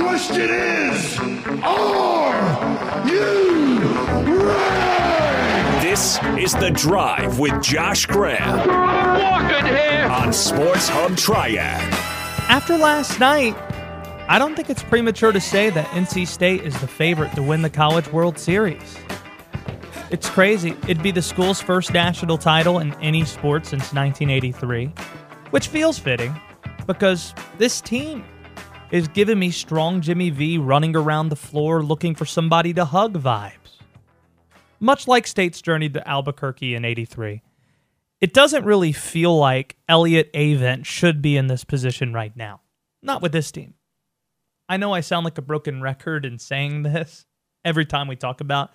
question is, are you ready? This is The Drive with Josh Graham Walking here. on Sports Hub Triad. After last night, I don't think it's premature to say that NC State is the favorite to win the College World Series. It's crazy. It'd be the school's first national title in any sport since 1983, which feels fitting because this team is giving me strong Jimmy V running around the floor looking for somebody to hug vibes. Much like State's journey to Albuquerque in 83. It doesn't really feel like Elliott Avent should be in this position right now. Not with this team. I know I sound like a broken record in saying this every time we talk about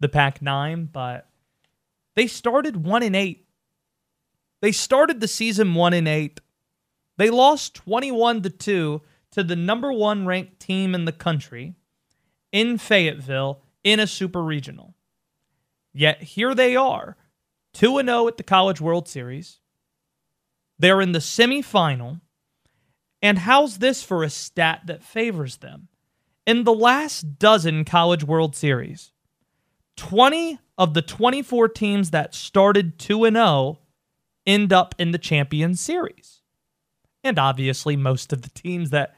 the Pack 9, but they started 1 and 8. They started the season 1 and 8. They lost 21 to 2 to the number 1 ranked team in the country in Fayetteville in a super regional. Yet here they are, 2 and 0 at the College World Series. They're in the semifinal. And how's this for a stat that favors them? In the last dozen College World Series, 20 of the 24 teams that started 2 and 0 end up in the Champions Series. And obviously most of the teams that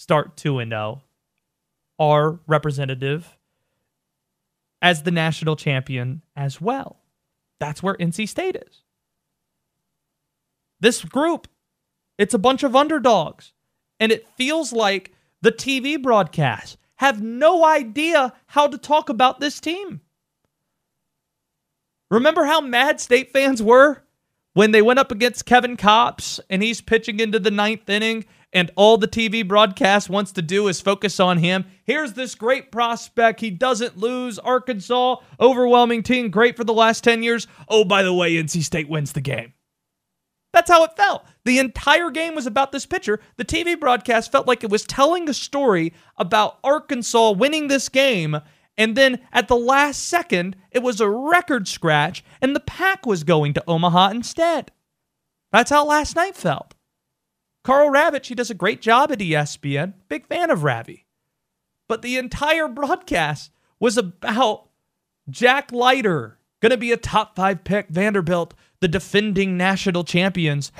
start 2 and 0 are representative as the national champion as well. That's where NC State is. This group, it's a bunch of underdogs. And it feels like the TV broadcasts have no idea how to talk about this team. Remember how mad State fans were when they went up against Kevin Kopps and he's pitching into the ninth inning and all the TV broadcast wants to do is focus on him. Here's this great prospect. He doesn't lose. Arkansas, overwhelming team, great for the last 10 years. Oh, by the way, NC State wins the game. That's how it felt. The entire game was about this pitcher. The TV broadcast felt like it was telling a story about Arkansas winning this game. And then at the last second, it was a record scratch, and the pack was going to Omaha instead. That's how last night felt. Karl Ravech, he does a great job at ESPN. Big fan of Ravi. But the entire broadcast was about Jack Leiter, going to be a top five pick, Vanderbilt, the defending national champions.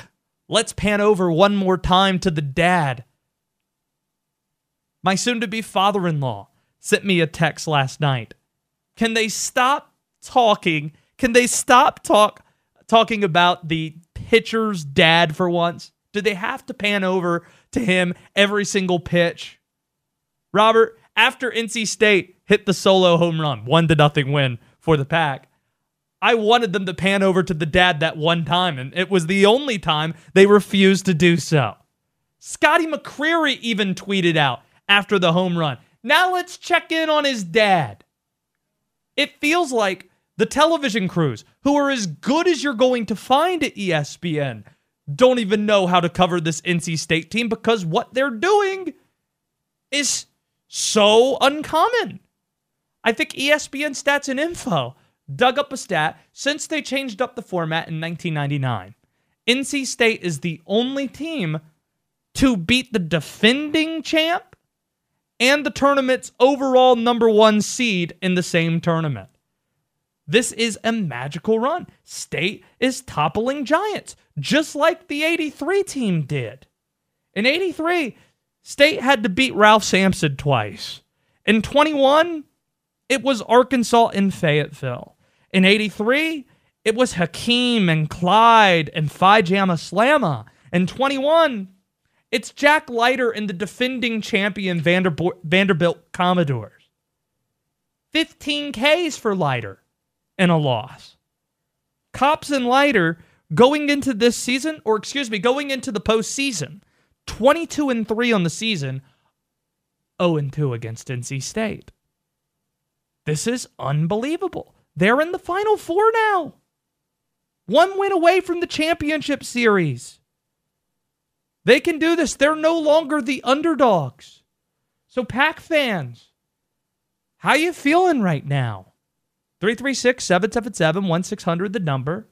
Let's pan over one more time to the dad. My soon to be father in law sent me a text last night. Can they stop talking? Can they stop talk talking about the pitcher's dad for once? Do they have to pan over to him every single pitch? Robert, after NC State hit the solo home run, one to nothing win for the pack, I wanted them to pan over to the dad that one time, and it was the only time they refused to do so. Scotty McCreery even tweeted out after the home run. Now let's check in on his dad. It feels like the television crews, who are as good as you're going to find at ESPN, don't even know how to cover this NC State team because what they're doing is so uncommon. I think ESPN Stats and Info dug up a stat since they changed up the format in 1999. NC State is the only team to beat the defending champ and the tournament's overall number one seed in the same tournament. This is a magical run. State is toppling giants, just like the 83 team did. In 83, State had to beat Ralph Sampson twice. In 21, it was Arkansas and Fayetteville. In 83, it was Hakeem and Clyde and Phi Gamma Slamma. In 21, it's Jack Leiter and the defending champion Vanderbilt Commodores. 15 Ks for Leiter and a loss. Kopps and Leiter going into this season, or excuse me, going into the postseason, 22 and 3 on the season, 0 and 2 against NC State. This is unbelievable. They're in the final four now. One win away from the championship series. They can do this. They're no longer the underdogs. So, Pack fans, how you feeling right now? 336 777 1600, the number.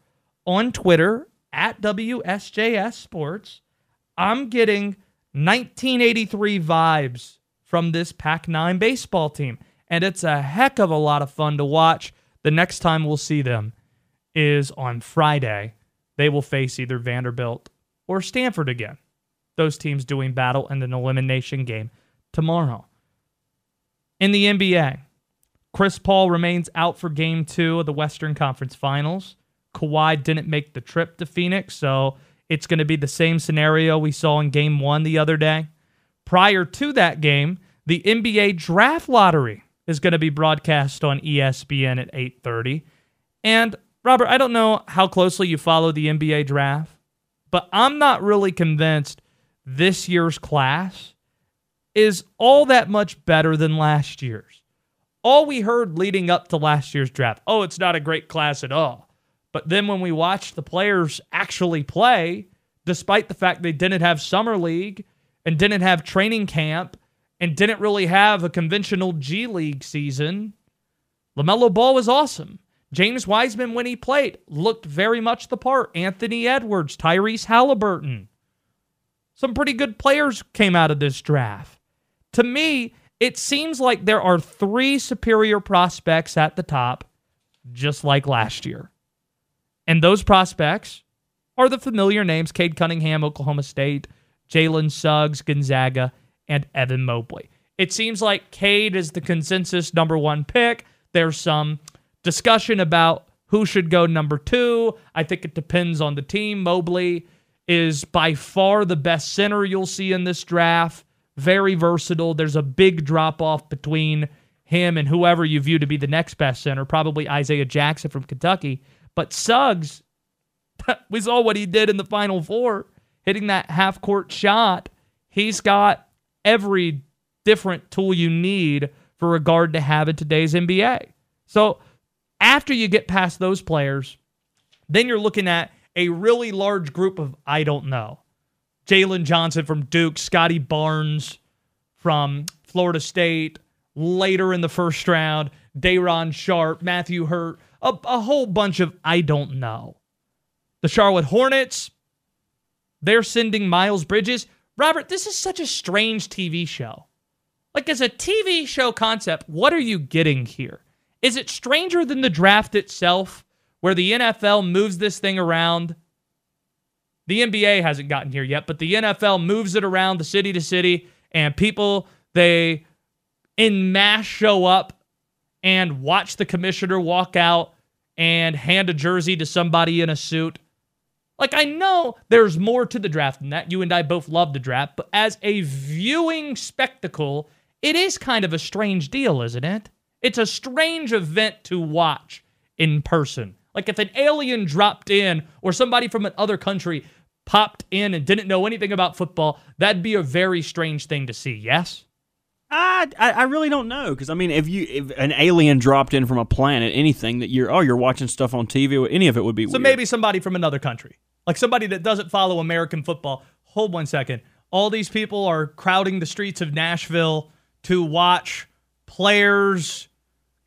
On Twitter, at WSJS Sports. I'm getting 1983 vibes from this Pack 9 baseball team. And it's a heck of a lot of fun to watch. The next time we'll see them is on Friday. They will face either Vanderbilt or Stanford again. Those teams doing battle in an elimination game tomorrow. In the NBA, Chris Paul remains out for game two of the Western Conference Finals. Kawhi didn't make the trip to Phoenix, so it's going to be the same scenario we saw in game one the other day. Prior to that game, the NBA draft lottery is going to be broadcast on ESPN at 8:30. And Robert, I don't know how closely you follow the NBA draft, but I'm not really convinced this year's class is all that much better than last year's. All we heard leading up to last year's draft, oh, it's not a great class at all. But then when we watched the players actually play, despite the fact they didn't have summer league and didn't have training camp and didn't really have a conventional G League season, LaMelo Ball was awesome. James Wiseman, when he played, looked very much the part. Anthony Edwards, Tyrese Halliburton. Some pretty good players came out of this draft. To me, it seems like there are three superior prospects at the top, just like last year. And those prospects are the familiar names Cade Cunningham, Oklahoma State, Jalen Suggs, Gonzaga, and Evan Mobley. It seems like Cade is the consensus number one pick. There's some discussion about who should go number two. I think it depends on the team. Mobley is by far the best center you'll see in this draft. Very versatile. There's a big drop off between him and whoever you view to be the next best center, probably Isaiah Jackson from Kentucky. But Suggs, we saw what he did in the Final Four, hitting that half court shot. He's got every different tool you need for regard to have in today's NBA. So after you get past those players, then you're looking at a really large group of I don't know. Jalen Johnson from Duke, Scottie Barnes from Florida State, later in the first round, Day'Ron Sharpe, Matthew Hurt, a, a whole bunch of I don't know. The Charlotte Hornets, they're sending Miles Bridges. Robert, this is such a strange TV show. Like, as a TV show concept, what are you getting here? Is it stranger than the draft itself, where the NFL moves this thing around? The NBA hasn't gotten here yet, but the NFL moves it around the city to city, and people, they in mass show up and watch the commissioner walk out and hand a jersey to somebody in a suit. Like, I know there's more to the draft than that. You and I both love the draft, but as a viewing spectacle, it is kind of a strange deal, isn't it? It's a strange event to watch in person. Like if an alien dropped in or somebody from another country popped in and didn't know anything about football, that'd be a very strange thing to see, yes? I, I really don't know because I mean, if you if an alien dropped in from a planet, anything that you're oh you're watching stuff on TV, any of it would be so weird. maybe somebody from another country, like somebody that doesn't follow American football. Hold one second. All these people are crowding the streets of Nashville to watch players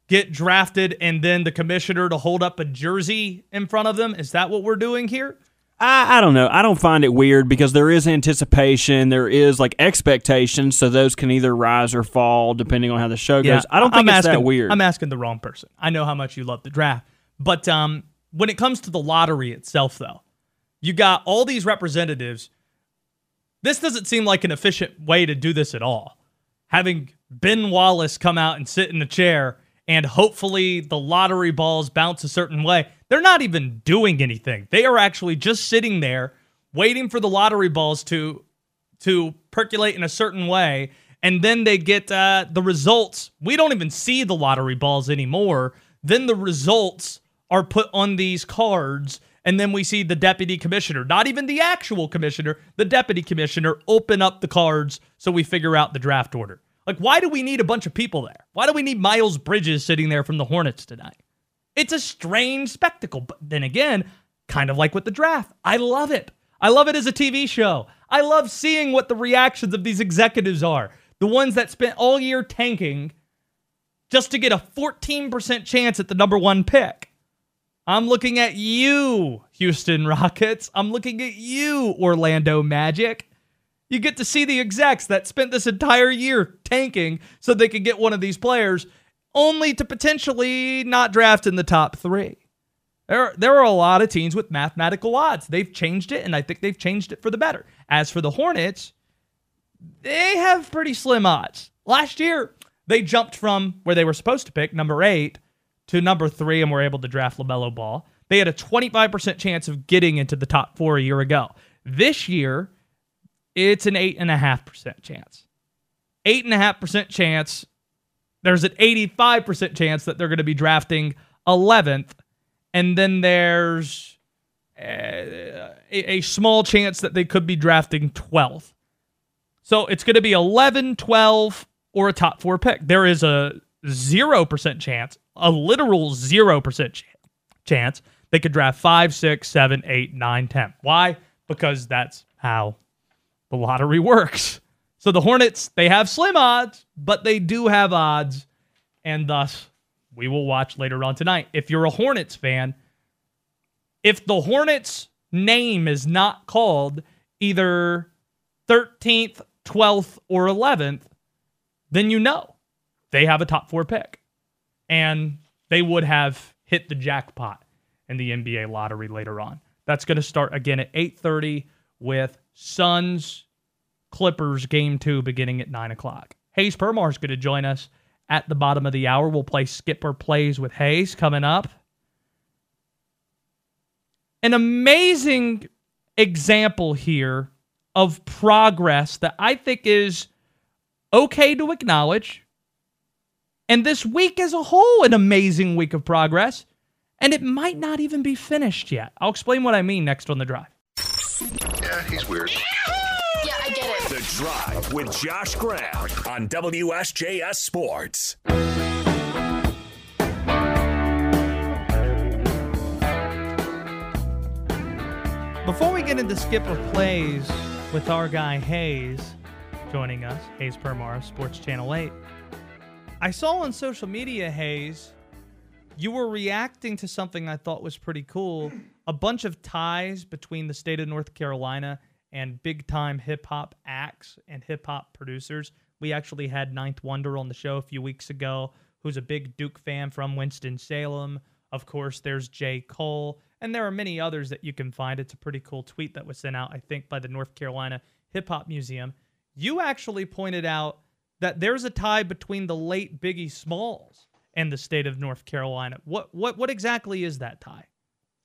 get drafted and then the commissioner to hold up a jersey in front of them. Is that what we're doing here? I, I don't know. I don't find it weird because there is anticipation, there is like expectation, so those can either rise or fall depending on how the show goes. I don't think I'm it's asking, that weird. I'm asking the wrong person. I know how much you love the draft, but um, when it comes to the lottery itself, though, you got all these representatives. This doesn't seem like an efficient way to do this at all. Having Ben Wallace come out and sit in a chair and hopefully the lottery balls bounce a certain way. They're not even doing anything. They are actually just sitting there waiting for the lottery balls to to percolate in a certain way and then they get uh, the results. We don't even see the lottery balls anymore. Then the results are put on these cards and then we see the deputy commissioner, not even the actual commissioner, the deputy commissioner open up the cards so we figure out the draft order. Like, why do we need a bunch of people there? Why do we need Miles Bridges sitting there from the Hornets tonight? It's a strange spectacle. But then again, kind of like with the draft, I love it. I love it as a TV show. I love seeing what the reactions of these executives are. The ones that spent all year tanking just to get a 14% chance at the number one pick. I'm looking at you, Houston Rockets. I'm looking at you, Orlando Magic. You get to see the execs that spent this entire year tanking so they could get one of these players, only to potentially not draft in the top three. There, there are a lot of teams with mathematical odds. They've changed it, and I think they've changed it for the better. As for the Hornets, they have pretty slim odds. Last year, they jumped from where they were supposed to pick, number eight, to number three, and were able to draft LaMelo Ball. They had a 25% chance of getting into the top four a year ago. This year, it's an 8.5% chance. 8.5% chance. There's an 85% chance that they're going to be drafting 11th. And then there's uh, a, a small chance that they could be drafting 12th. So it's going to be 11, 12, or a top four pick. There is a 0% chance, a literal 0% ch- chance they could draft 5, 6, 7, 8, 9, 10. Why? Because that's how the lottery works. So the Hornets, they have slim odds, but they do have odds, and thus we will watch later on tonight. If you're a Hornets fan, if the Hornets name is not called either 13th, 12th, or 11th, then you know they have a top four pick. And they would have hit the jackpot in the NBA lottery later on. That's going to start again at 8:30 with Suns Clippers game two beginning at nine o'clock. Hayes Permar is going to join us at the bottom of the hour. We'll play Skip or Plays with Hayes coming up. An amazing example here of progress that I think is okay to acknowledge. And this week as a whole, an amazing week of progress. And it might not even be finished yet. I'll explain what I mean next on the drive. Yeah, he's weird. Yeah, I get it. The Drive with Josh Graham on WSJS Sports. Before we get into skip Skipper Plays with our guy Hayes joining us, Hayes Permar, Sports Channel 8, I saw on social media, Hayes, you were reacting to something I thought was pretty cool. A bunch of ties between the state of North Carolina and big time hip hop acts and hip hop producers. We actually had 9th Wonder on the show a few weeks ago, who's a big Duke fan from Winston-Salem. Of course, there's J. Cole, and there are many others that you can find. It's a pretty cool tweet that was sent out, I think, by the North Carolina Hip Hop Museum. You actually pointed out that there's a tie between the late Biggie Smalls and the state of North Carolina. What what what exactly is that tie?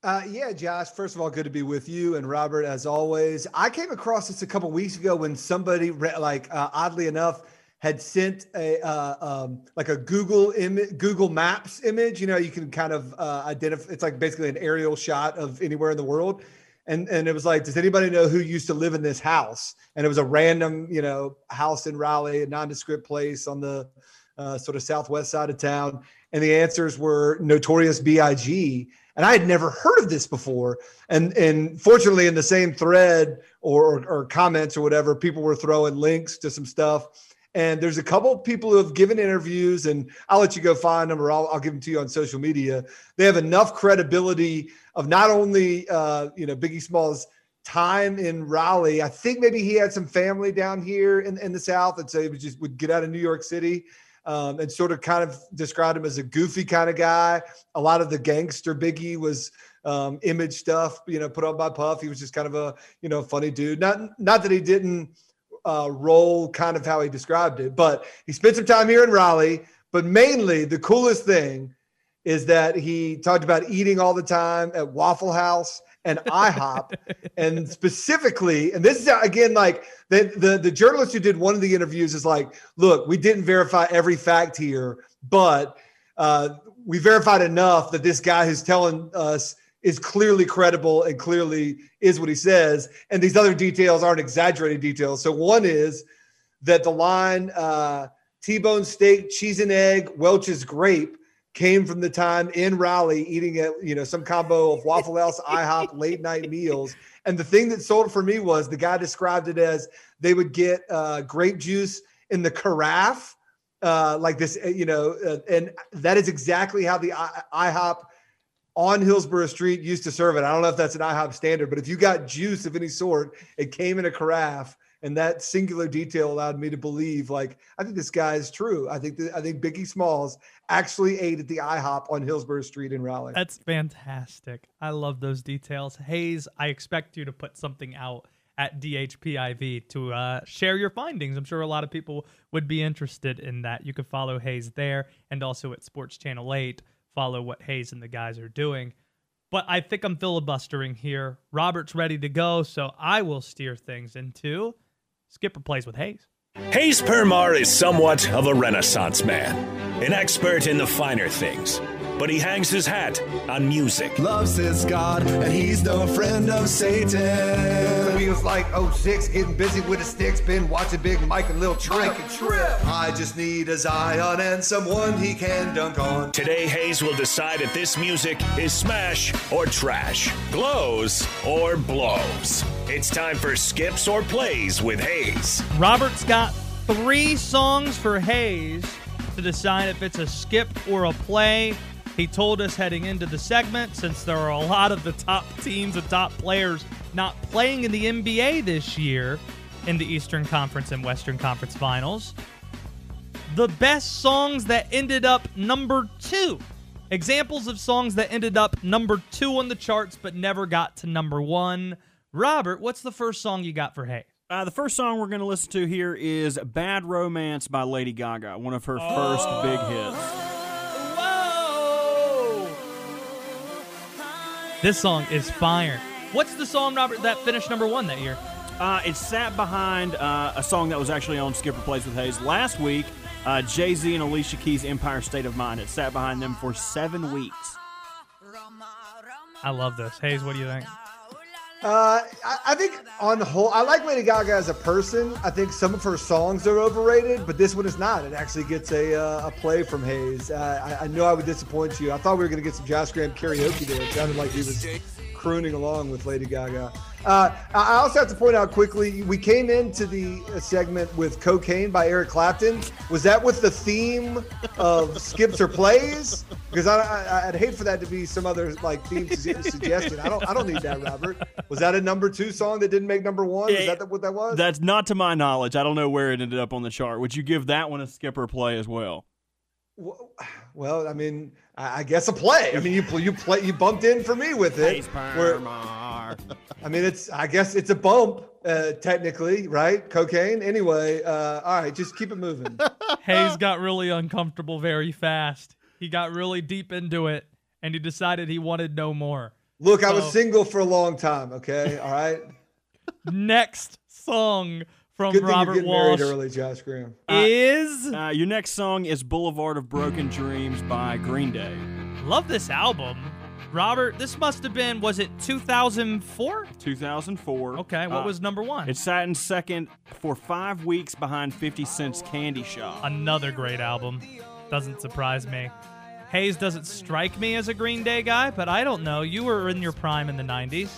Uh, yeah, Josh. First of all, good to be with you and Robert as always. I came across this a couple weeks ago when somebody, re- like, uh, oddly enough, had sent a uh, um, like a Google image, Google Maps image. You know, you can kind of uh, identify. It's like basically an aerial shot of anywhere in the world, and and it was like, does anybody know who used to live in this house? And it was a random, you know, house in Raleigh, a nondescript place on the uh, sort of southwest side of town. And the answers were Notorious B.I.G. And I had never heard of this before. And and fortunately, in the same thread or, or, or comments or whatever, people were throwing links to some stuff. And there's a couple of people who have given interviews, and I'll let you go find them, or I'll, I'll give them to you on social media. They have enough credibility of not only uh, you know Biggie Smalls' time in Raleigh. I think maybe he had some family down here in, in the South, and so he would just would get out of New York City um, and sort of kind of described him as a goofy kind of guy. A lot of the gangster Biggie was um, image stuff, you know, put on by Puff. He was just kind of a you know funny dude. Not not that he didn't uh, roll kind of how he described it, but he spent some time here in Raleigh. But mainly, the coolest thing is that he talked about eating all the time at Waffle House and IHOP, and specifically, and this is again like the, the the journalist who did one of the interviews is like, look, we didn't verify every fact here, but uh, we verified enough that this guy who's telling us is clearly credible and clearly is what he says, and these other details aren't exaggerated details. So one is that the line uh, T-bone steak, cheese and egg, Welch's grape came from the time in Raleigh eating at you know some combo of Waffle House, IHOP, late night meals. And the thing that sold for me was the guy described it as they would get uh, grape juice in the carafe, uh, like this, uh, you know, uh, and that is exactly how the I- IHOP on Hillsborough Street used to serve it. I don't know if that's an IHOP standard, but if you got juice of any sort, it came in a carafe and that singular detail allowed me to believe like I think this guy is true. I think that, I think Biggie Smalls actually ate at the IHOP on Hillsborough Street in Raleigh. That's fantastic. I love those details. Hayes, I expect you to put something out at DHPIV to uh, share your findings. I'm sure a lot of people would be interested in that. You could follow Hayes there and also at Sports Channel 8, follow what Hayes and the guys are doing. But I think I'm filibustering here. Robert's ready to go, so I will steer things into Skip or Plays with Hayes. Hayes Permar is somewhat of a renaissance man, an expert in the finer things, but he hangs his hat on music. loves his God, and he's no friend of Satan. Feels like 06, getting busy with the sticks, been watching Big Mike and Lil Trick. and Trip. I just need a Zion and someone he can dunk on. Today, Hayes will decide if this music is smash or trash, glows or blows. It's time for skips or plays with Hayes. Robert's got three songs for Hayes to decide if it's a skip or a play. He told us heading into the segment, since there are a lot of the top teams and top players not playing in the NBA this year in the Eastern Conference and Western Conference finals, the best songs that ended up number two. Examples of songs that ended up number two on the charts but never got to number one. Robert, what's the first song you got for Hayes? Uh, the first song we're going to listen to here is Bad Romance by Lady Gaga, one of her first big hits. This song is fire. What's the song, Robert, that finished number one that year? Uh, it sat behind uh, a song that was actually on Skip or Plays with Hayes last week. Uh, Jay Z and Alicia Keys' Empire State of Mind. It sat behind them for seven weeks. I love this. Hayes, what do you think? Uh, I, I think on the whole, I like Lady Gaga as a person. I think some of her songs are overrated, but this one is not. It actually gets a, uh, a play from Hayes. Uh, I, I know I would disappoint you. I thought we were going to get some Josh Graham karaoke there. It sounded like he was crooning along with Lady Gaga. Uh, I I also have to point out quickly, we came into the uh, segment with Cocaine by Eric Clapton. Was that with the theme of skips or plays? Because I, I, I'd hate for that to be some other like theme su- suggestion. I don't I don't need that, Robert. Was that a number two song that didn't make number one? Is that the- what that was? That's not to my knowledge. I don't know where it ended up on the chart. Would you give that one a skipper play as well? Well- well, I mean, I I guess a play. I mean, you you play you bumped in for me with it. Where- I mean, it's I guess it's a bump uh, technically, right? Cocaine. Anyway, uh, all right, just keep it moving. Hayes got really uncomfortable very fast. He got really deep into it and he decided he wanted no more. Look, I was single for a long time. Okay, all right. Next song from Good thing you're Robert getting Walsh married early, Josh Graham. is Uh, your next song is Boulevard of Broken Dreams by Green Day. Love this album. Robert, this must have been was it 2004? 2004. Okay, what Uh, was number 1? It sat in second for five weeks behind 50 Cent's Candy Shop. Another great album. Doesn't surprise me. Hayes doesn't strike me as a Green Day guy, but I don't know. You were in your prime in the 90s.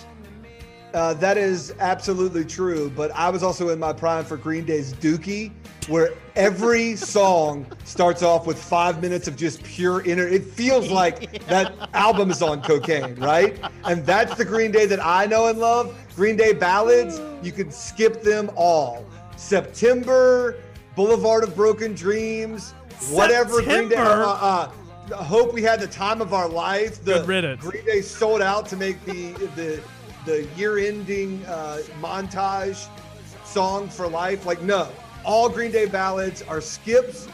Uh, that is absolutely true, but I was also in my prime for Green Day's Dookie, where every song starts off with five minutes of just pure inner. It feels like that album is on cocaine, right? And that's the Green Day that I know and love. Green Day ballads, you can skip them all. September, Boulevard of Broken Dreams, whatever Green Day. September? Uh, uh, uh, hope we had the time of our life. The Good riddance. Green Day sold out to make the the the year-ending uh, montage song for life. Like, no, all Green Day ballads are skips.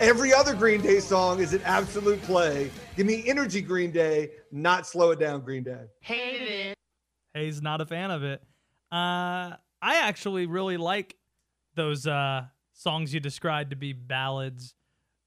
Every other Green Day song is an absolute play. Give me energy, Green Day, not slow it down, Green Day. Hey, man. Hayes not a fan of it. Uh, I actually really like those uh, songs you described to be ballads,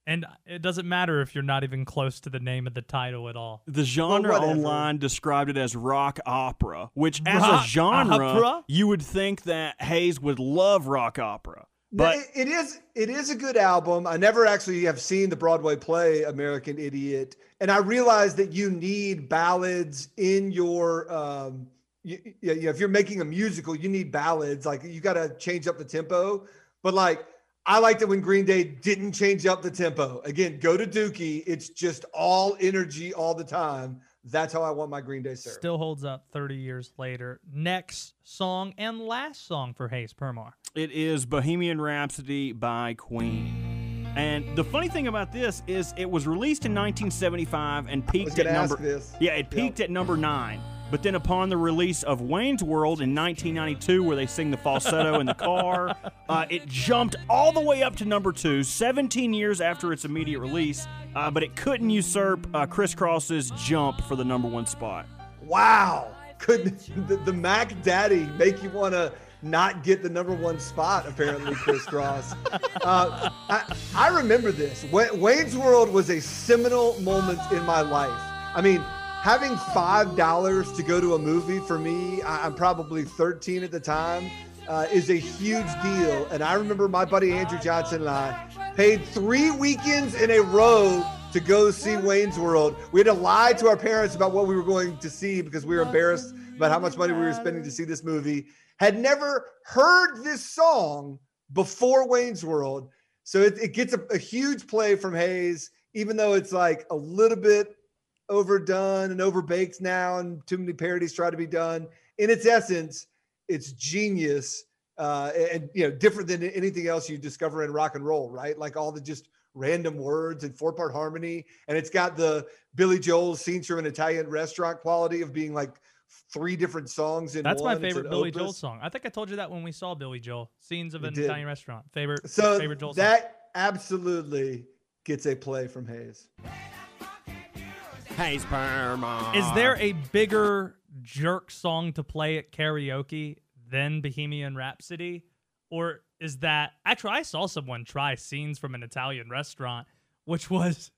and it doesn't matter if you're not even close to the name of the title at all. The genre whatever. online described it as rock opera, which as Rock a genre, opera? you would think that Hayes would love rock opera. No, But it- it is it is a good album. I never actually have seen the Broadway play American Idiot, and I realize that you need ballads in your um, you, yeah, yeah, if you're making a musical, you need ballads. Like you got to change up the tempo. But like I liked it when Green Day didn't change up the tempo. Again, go to Dookie. It's just all energy all the time. That's how I want my Green Day served. Still holds up 30 years later. Next song and last song for Hayes Permar. It is Bohemian Rhapsody by Queen. And the funny thing about this is it was released in 1975 and peaked gonna at ask number this. Yeah, it Yep. peaked at number 9. But then upon the release of Wayne's World in 1992 where they sing the falsetto in the car, uh, it jumped all the way up to number 2 17 years after its immediate release, uh, but it couldn't usurp uh, Kris Kross's jump for the number 1 spot. Wow. Could the, the Mac Daddy make you want to not get the number one spot, apparently, Kris Kross? Uh, I, I remember this. Wayne's World was a seminal moment in my life. I mean, having $5 to go to a movie for me, I, I'm probably 13 at the time, uh, is a huge deal. And I remember my buddy Andrew Johnson and I paid three weekends in a row to go see Wayne's World. We had to lie to our parents about what we were going to see because we were embarrassed about how much money we were spending to see this movie. Had never heard this song before Wayne's World. So it, it gets a, a huge play from Hayes, even though it's like a little bit overdone and overbaked now, and too many parodies try to be done. In its essence, it's genius uh, and you know different than anything else you discover in rock and roll, right? Like all the just random words and four part harmony, and it's got the Billy Joel scenes from an Italian restaurant quality of being like three different songs in That's my one. It's favorite Billy opus. Joel song. I think I told you that when we saw Billy Joel. Scenes of an. Italian restaurant. Favorite So favorite Joel song. that absolutely gets a play from Hayes. Hayes Permar. Is there a bigger jerk song to play at karaoke than Bohemian Rhapsody? Or is that actually I saw someone try scenes from an Italian restaurant, which was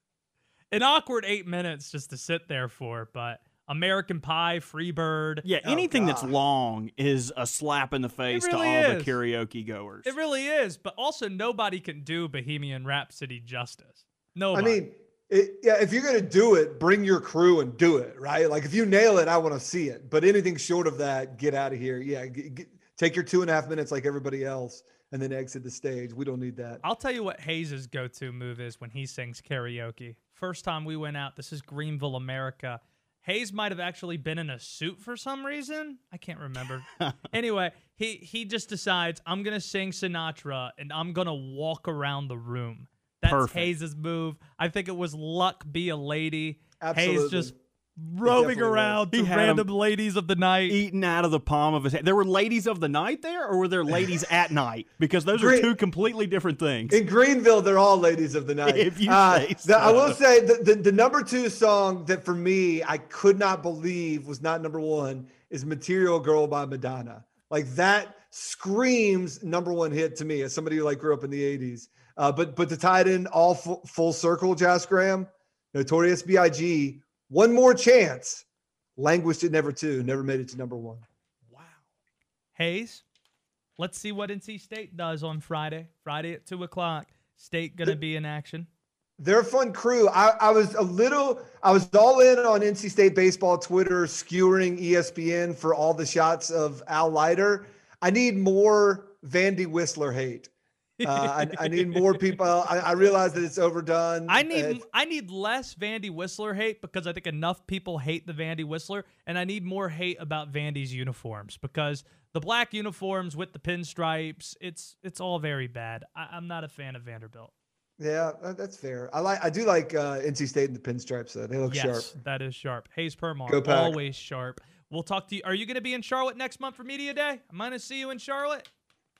an awkward eight minutes just to sit there for, but American Pie, Freebird. Yeah, oh, anything that's long is a slap in the face really to all is. the karaoke goers. It really is, but also nobody can do Bohemian Rhapsody justice. Nobody. I mean, it, yeah, if you're gonna do it, bring your crew and do it, right? Like if you nail it, I want to see it. But anything short of that, get out of here. Yeah, g- g- take your two and a half minutes like everybody else, and then exit the stage. We don't need that. I'll tell you what Hayes's go-to move is when he sings karaoke. First time we went out, this is Greenville, America. Hayes might have actually been in a suit for some reason. I can't remember. anyway, he he just decides I'm gonna sing Sinatra and I'm gonna walk around the room. That's Perfect. Hayes' move. I think it was "Luck Be a Lady." Hayes just roaming around was. to He had ladies of the night. Eaten out of the palm of his hand. There were ladies of the night there, or were there ladies at night? Because those are two completely different things. In Greenville, they're all ladies of the night. If you Uh, say the- I will say the, the, the number two song that for me I could not believe was not number one is "Material Girl" by Madonna. Like that screams number one hit to me as somebody who like grew up in the '80s. Uh, but but to tie it in all full, full circle, Josh Graham, Notorious B.I.G. One more chance, languished at never two, never made it to number one. Wow, Hayes, let's see what NC State does on Friday. Friday at two o'clock. State gonna be in action. They're a fun crew. I, I was a little, I was all in on NC State baseball Twitter, skewering ESPN for all the shots of Al Leiter. I need more Vandy Whistler hate. Uh, I, I need more people. I, I realize that it's overdone. I need I need less Vandy Whistler hate because I think enough people hate the Vandy Whistler, and I need more hate about Vandy's uniforms because the black uniforms with the pinstripes, it's it's all very bad. I, I'm not a fan of Vanderbilt. yeah, that's fair. I like, I do like uh, NC State and the pinstripes. Though. They look yes, sharp. that is sharp. Hayes Permar, always sharp. We'll talk to you. Are you going to be in Charlotte next month for Media Day? I'm going to see you in Charlotte.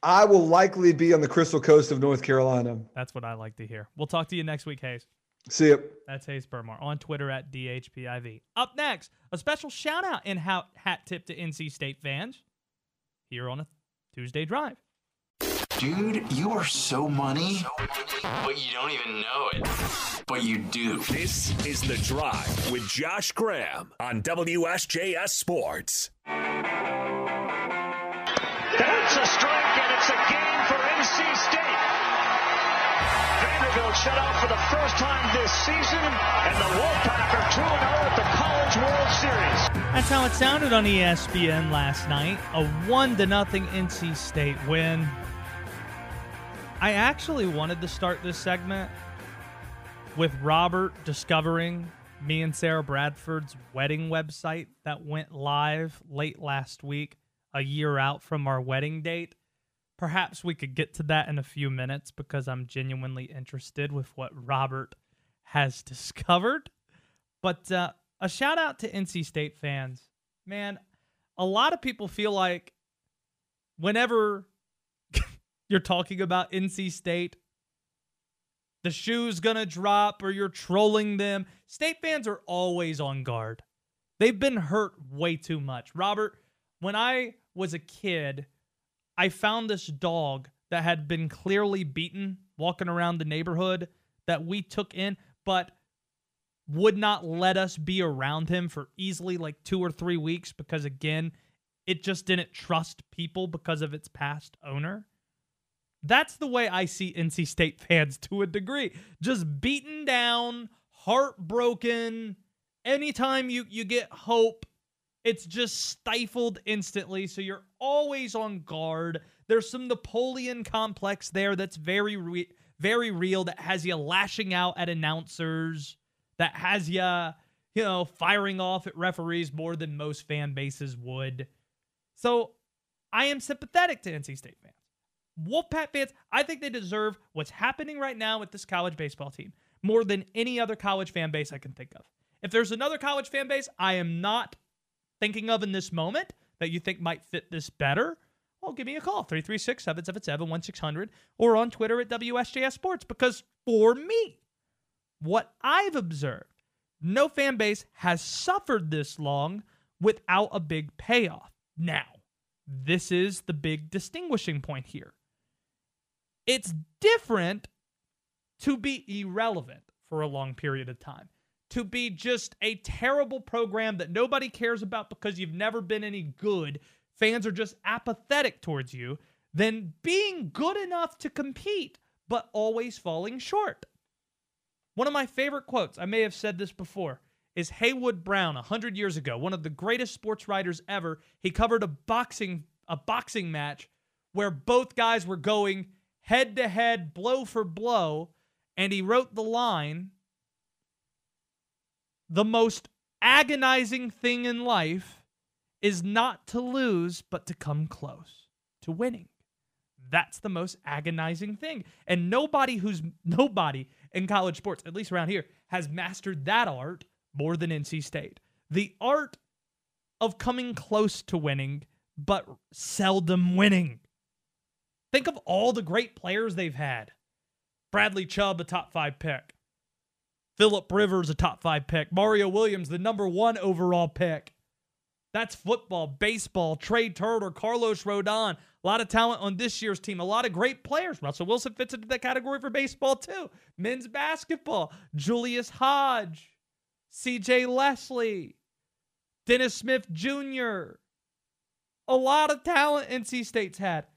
I will likely be on the Crystal Coast of North Carolina. That's what I like to hear. We'll talk to you next week, Hayes. See you. That's Hayes Permar on Twitter at DHPIV. Up next, a special shout out and hat, hat tip to NC State fans here on a Tuesday drive. Dude, you are so money, but you don't even know it. But you do. This is The Drive with Josh Graham on WSJS Sports. That's a strike, and it's a game for NC State. Vanderbilt shut out for the first time this season, and the Wolfpack are 2 0 at the College World Series. That's how it sounded on ESPN last night. A one to nothing NC State win. I actually wanted to start this segment with Robert discovering me and Sarah Bradford's wedding website that went live late last week, a year out from our wedding date. Perhaps we could get to that in a few minutes because I'm genuinely interested with what Robert has discovered. But uh, a shout out to NC State fans. Man, a lot of people feel like whenever you're talking about NC State, the shoe's gonna drop or you're trolling them. State fans are always on guard. They've been hurt way too much. Robert, when I was a kid, I found this dog that had been clearly beaten walking around the neighborhood that we took in, but would not let us be around him for easily like two or three weeks because, again, it just didn't trust people because of its past owner. That's the way I see NC State fans to a degree. Just beaten down, heartbroken. Anytime you, you get hope, it's just stifled instantly. So you're always on guard. There's some Napoleon complex there that's very, re- very real that has you lashing out at announcers, that has you, you know, firing off at referees more than most fan bases would. So I am sympathetic to NC State fans. Wolfpack fans, I think they deserve what's happening right now with this college baseball team more than any other college fan base I can think of. If there's another college fan base I am not thinking of in this moment that you think might fit this better, well, give me a call 336 777 1600 or on Twitter at WSJS Sports because for me, what I've observed, no fan base has suffered this long without a big payoff. Now, this is the big distinguishing point here. It's different to be irrelevant for a long period of time, to be just a terrible program that nobody cares about because you've never been any good, fans are just apathetic towards you, than being good enough to compete but always falling short. One of my favorite quotes, I may have said this before, is Heywood Broun 100 years ago, one of the greatest sports writers ever. He covered a boxing a boxing match where both guys were going head to head, blow for blow, and he wrote the line The most agonizing thing in life is not to lose, but to come close to winning. That's the most agonizing thing. And nobody who's nobody in college sports, at least around here, has mastered that art more than NC State. The art of coming close to winning, but seldom winning. Think of all the great players they've had. Bradley Chubb, a top five pick. Philip Rivers, a top five pick. Mario Williams, the number one overall pick. That's football, baseball, Trea Turner, Carlos Rodon. A lot of talent on this year's team. A lot of great players. Russell Wilson fits into that category for baseball, too. Men's basketball, Julius Hodge, CJ Leslie, Dennis Smith Jr. A lot of talent NC State's had.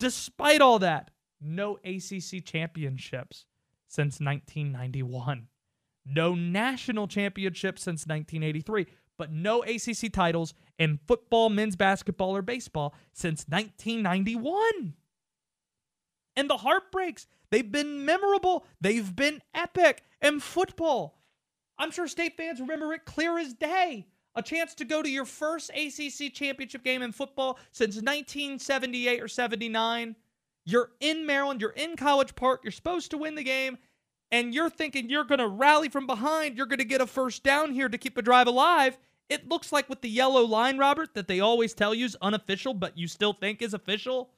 Despite all that, no ACC championships since 1991. No national championship since 1983, but no ACC titles in football, men's basketball, or baseball since 1991. And the heartbreaks, they've been memorable, they've been epic. And football, I'm sure state fans remember it clear as day. A chance to go to your first ACC championship game in football since 1978 or 79. You're in Maryland, you're in College Park, you're supposed to win the game, and you're thinking you're going to rally from behind, you're going to get a first down here to keep a drive alive. It looks like with the yellow line, Robert, that they always tell you is unofficial, but you still think is official.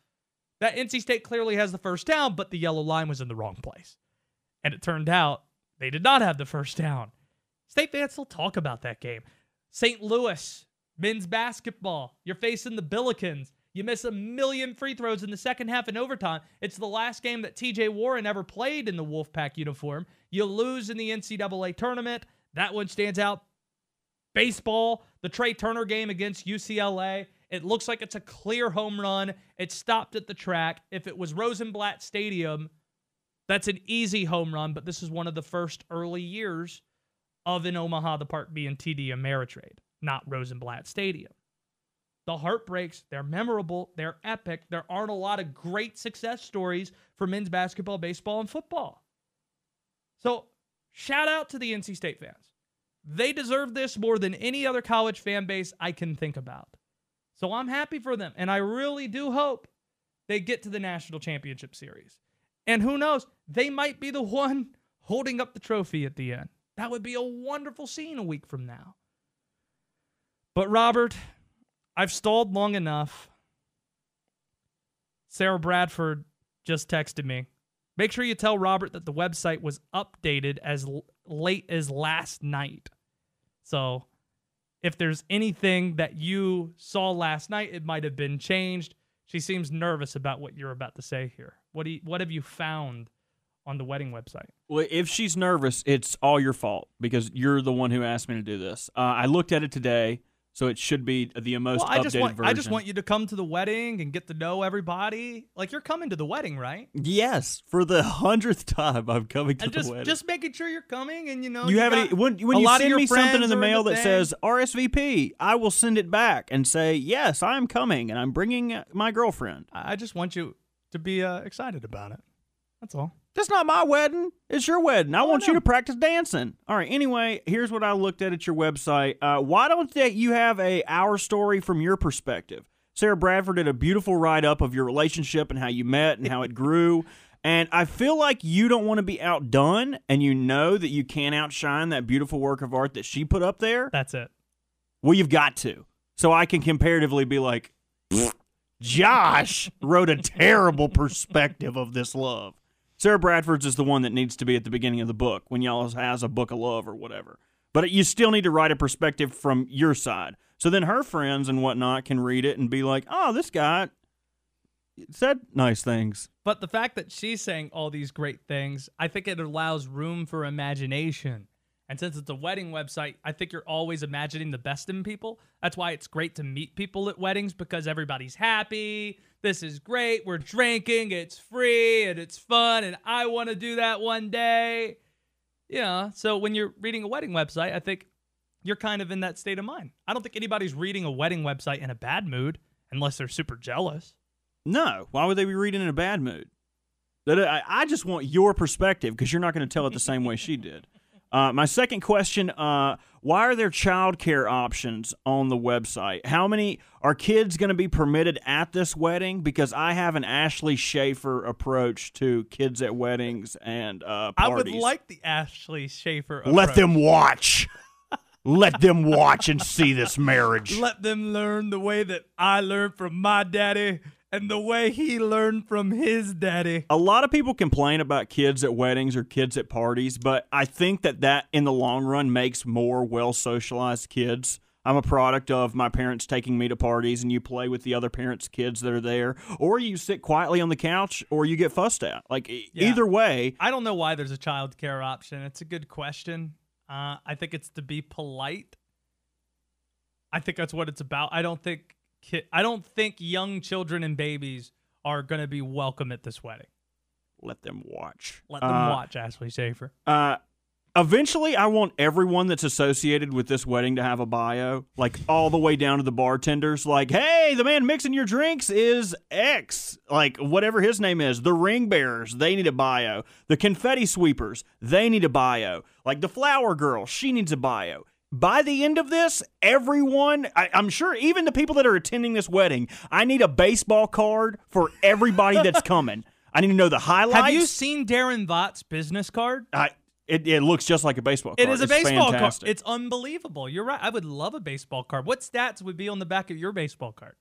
That NC State clearly has the first down, but the yellow line was in the wrong place. And it turned out they did not have the first down. State fans still talk about that game. St. Louis, men's basketball. You're facing the Billikens. You miss a million free throws in the second half in overtime. It's the last game that TJ Warren ever played in the Wolfpack uniform. You lose in the NCAA tournament. That one stands out. Baseball, the Trea Turner game against UCLA. It looks like it's a clear home run. It stopped at the track. If it was Rosenblatt Stadium, that's an easy home run, but this is one of the first early years of in Omaha, the park being TD Ameritrade, not Rosenblatt Stadium. The heartbreaks, they're memorable, they're epic. There aren't a lot of great success stories for men's basketball, baseball, and football. So, shout out to the NC State fans. They deserve this more than any other college fan base I can think about. So, I'm happy for them. And I really do hope they get to the national championship series. And who knows, they might be the one holding up the trophy at the end. That would be a wonderful scene a week from now. But Robert, I've stalled long enough. Sarah Bradford just texted me. Make sure you tell Robert that the website was updated as l- late as last night. So, if there's anything that you saw last night, it might have been changed. She seems nervous about what you're about to say here. What do you, what have you found on the wedding website? Well, if she's nervous, it's all your fault because you're the one who asked me to do this. Uh, I looked at it today, so it should be the most Well, I updated just want version. I just want you to come to the wedding and get to know everybody. Like you're coming to the wedding, right? Yes, for the hundredth time, I'm coming to And the just wedding. just making sure you're coming and you know you have any when, when you send me something in the mail the that thing. says RSVP, I will send it back and say yes, I am coming and I'm bringing my girlfriend. I I just want you to be uh, excited about it. That's all. That's not my wedding. It's your wedding. I Oh, I want you to practice dancing. All right. Anyway, here's what I looked at at your website. Uh, why don't that you have a our story from your perspective? Sarah Bradford did a beautiful write up of your relationship and how you met and how it grew. And I feel like you don't want to be outdone, and you know that you can't outshine that beautiful work of art that she put up there. That's it. Well, you've got to. So I can comparatively be like, Josh wrote a terrible perspective of this love. Sarah Bradford's is the one that needs to be at the beginning of the book when y'all has a book of love or whatever. But you still need to write a perspective from your side. So then her friends and whatnot can read it and be like, oh, this guy said nice things. But the fact that she's saying all these great things, I think it allows room for imagination. And since it's a wedding website, I think you're always imagining the best in people. That's why it's great to meet people at weddings because everybody's happy. This is great. We're drinking. It's free and it's fun. And I want to do that one day. Yeah. So when you're reading a wedding website, I think you're kind of in that state of mind. I don't think anybody's reading a wedding website in a bad mood unless they're super jealous. No. Why would they be reading in a bad mood? Uh, I, I just want your perspective because you're not going to tell it the same way she did. Uh, my second question: uh, Why are there childcare options on the website? How many are kids going to be permitted at this wedding? Because I have an Ashley Schaefer approach to kids at weddings and uh, I would like the Ashley Schaefer. Let them watch. Let them watch and see this marriage. Let them learn the way that I learned from my daddy and the way he learned from his daddy. a lot of people complain about kids at weddings or kids at parties, but I think that that in the long run makes more well socialized kids. I'm a product of my parents taking me to parties and you play with the other parents' kids that are there, or you sit quietly on the couch or you get fussed at. Like Yeah. either way, I don't know why there's a child care option. It's a good question. Uh, I think it's to be polite. I think that's what it's about. I don't think ki- I don't think young children and babies are going to be welcome at this wedding. let them watch. Let them Uh, watch Ashley Schaefer. Uh, eventually, I want everyone that's associated with this wedding to have a bio, like all the way down to the bartenders. Like, hey, the man mixing your drinks is X, like whatever his name is. The ring bearers, they need a bio. The confetti sweepers, they need a bio. Like the flower girl, she needs a bio. By the end of this, everyone, I, I'm sure, even the people that are attending this wedding, I need a baseball card for everybody that's coming. I need to know the highlights. Have you seen Darren Vought's business card? I, it, it looks just like a baseball card. It is a It's baseball fantastic. card. It's unbelievable. You're right. I would love a baseball card. What stats would be on the back of your baseball card?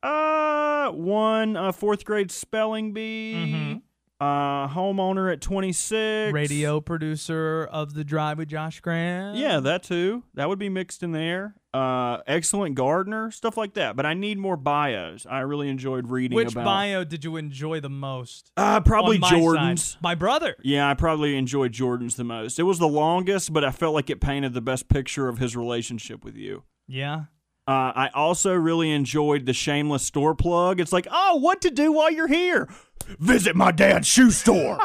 uh one uh, fourth grade spelling bee. Mhm. Uh, homeowner at 26. Radio producer of the Drive with Josh Graham. Yeah, that too. That would be mixed in there. Uh, excellent gardener, stuff like that. But I need more bios. I really enjoyed reading Which about. bio did you enjoy the most? Uh, probably my side. Jordan's. My brother. Yeah, I probably enjoyed Jordan's the most. It was the longest, but I felt like it painted the best picture of his relationship with you. Yeah. Uh, I also really enjoyed the shameless store plug. It's like, oh, what to do while you're here? Visit my dad's shoe store.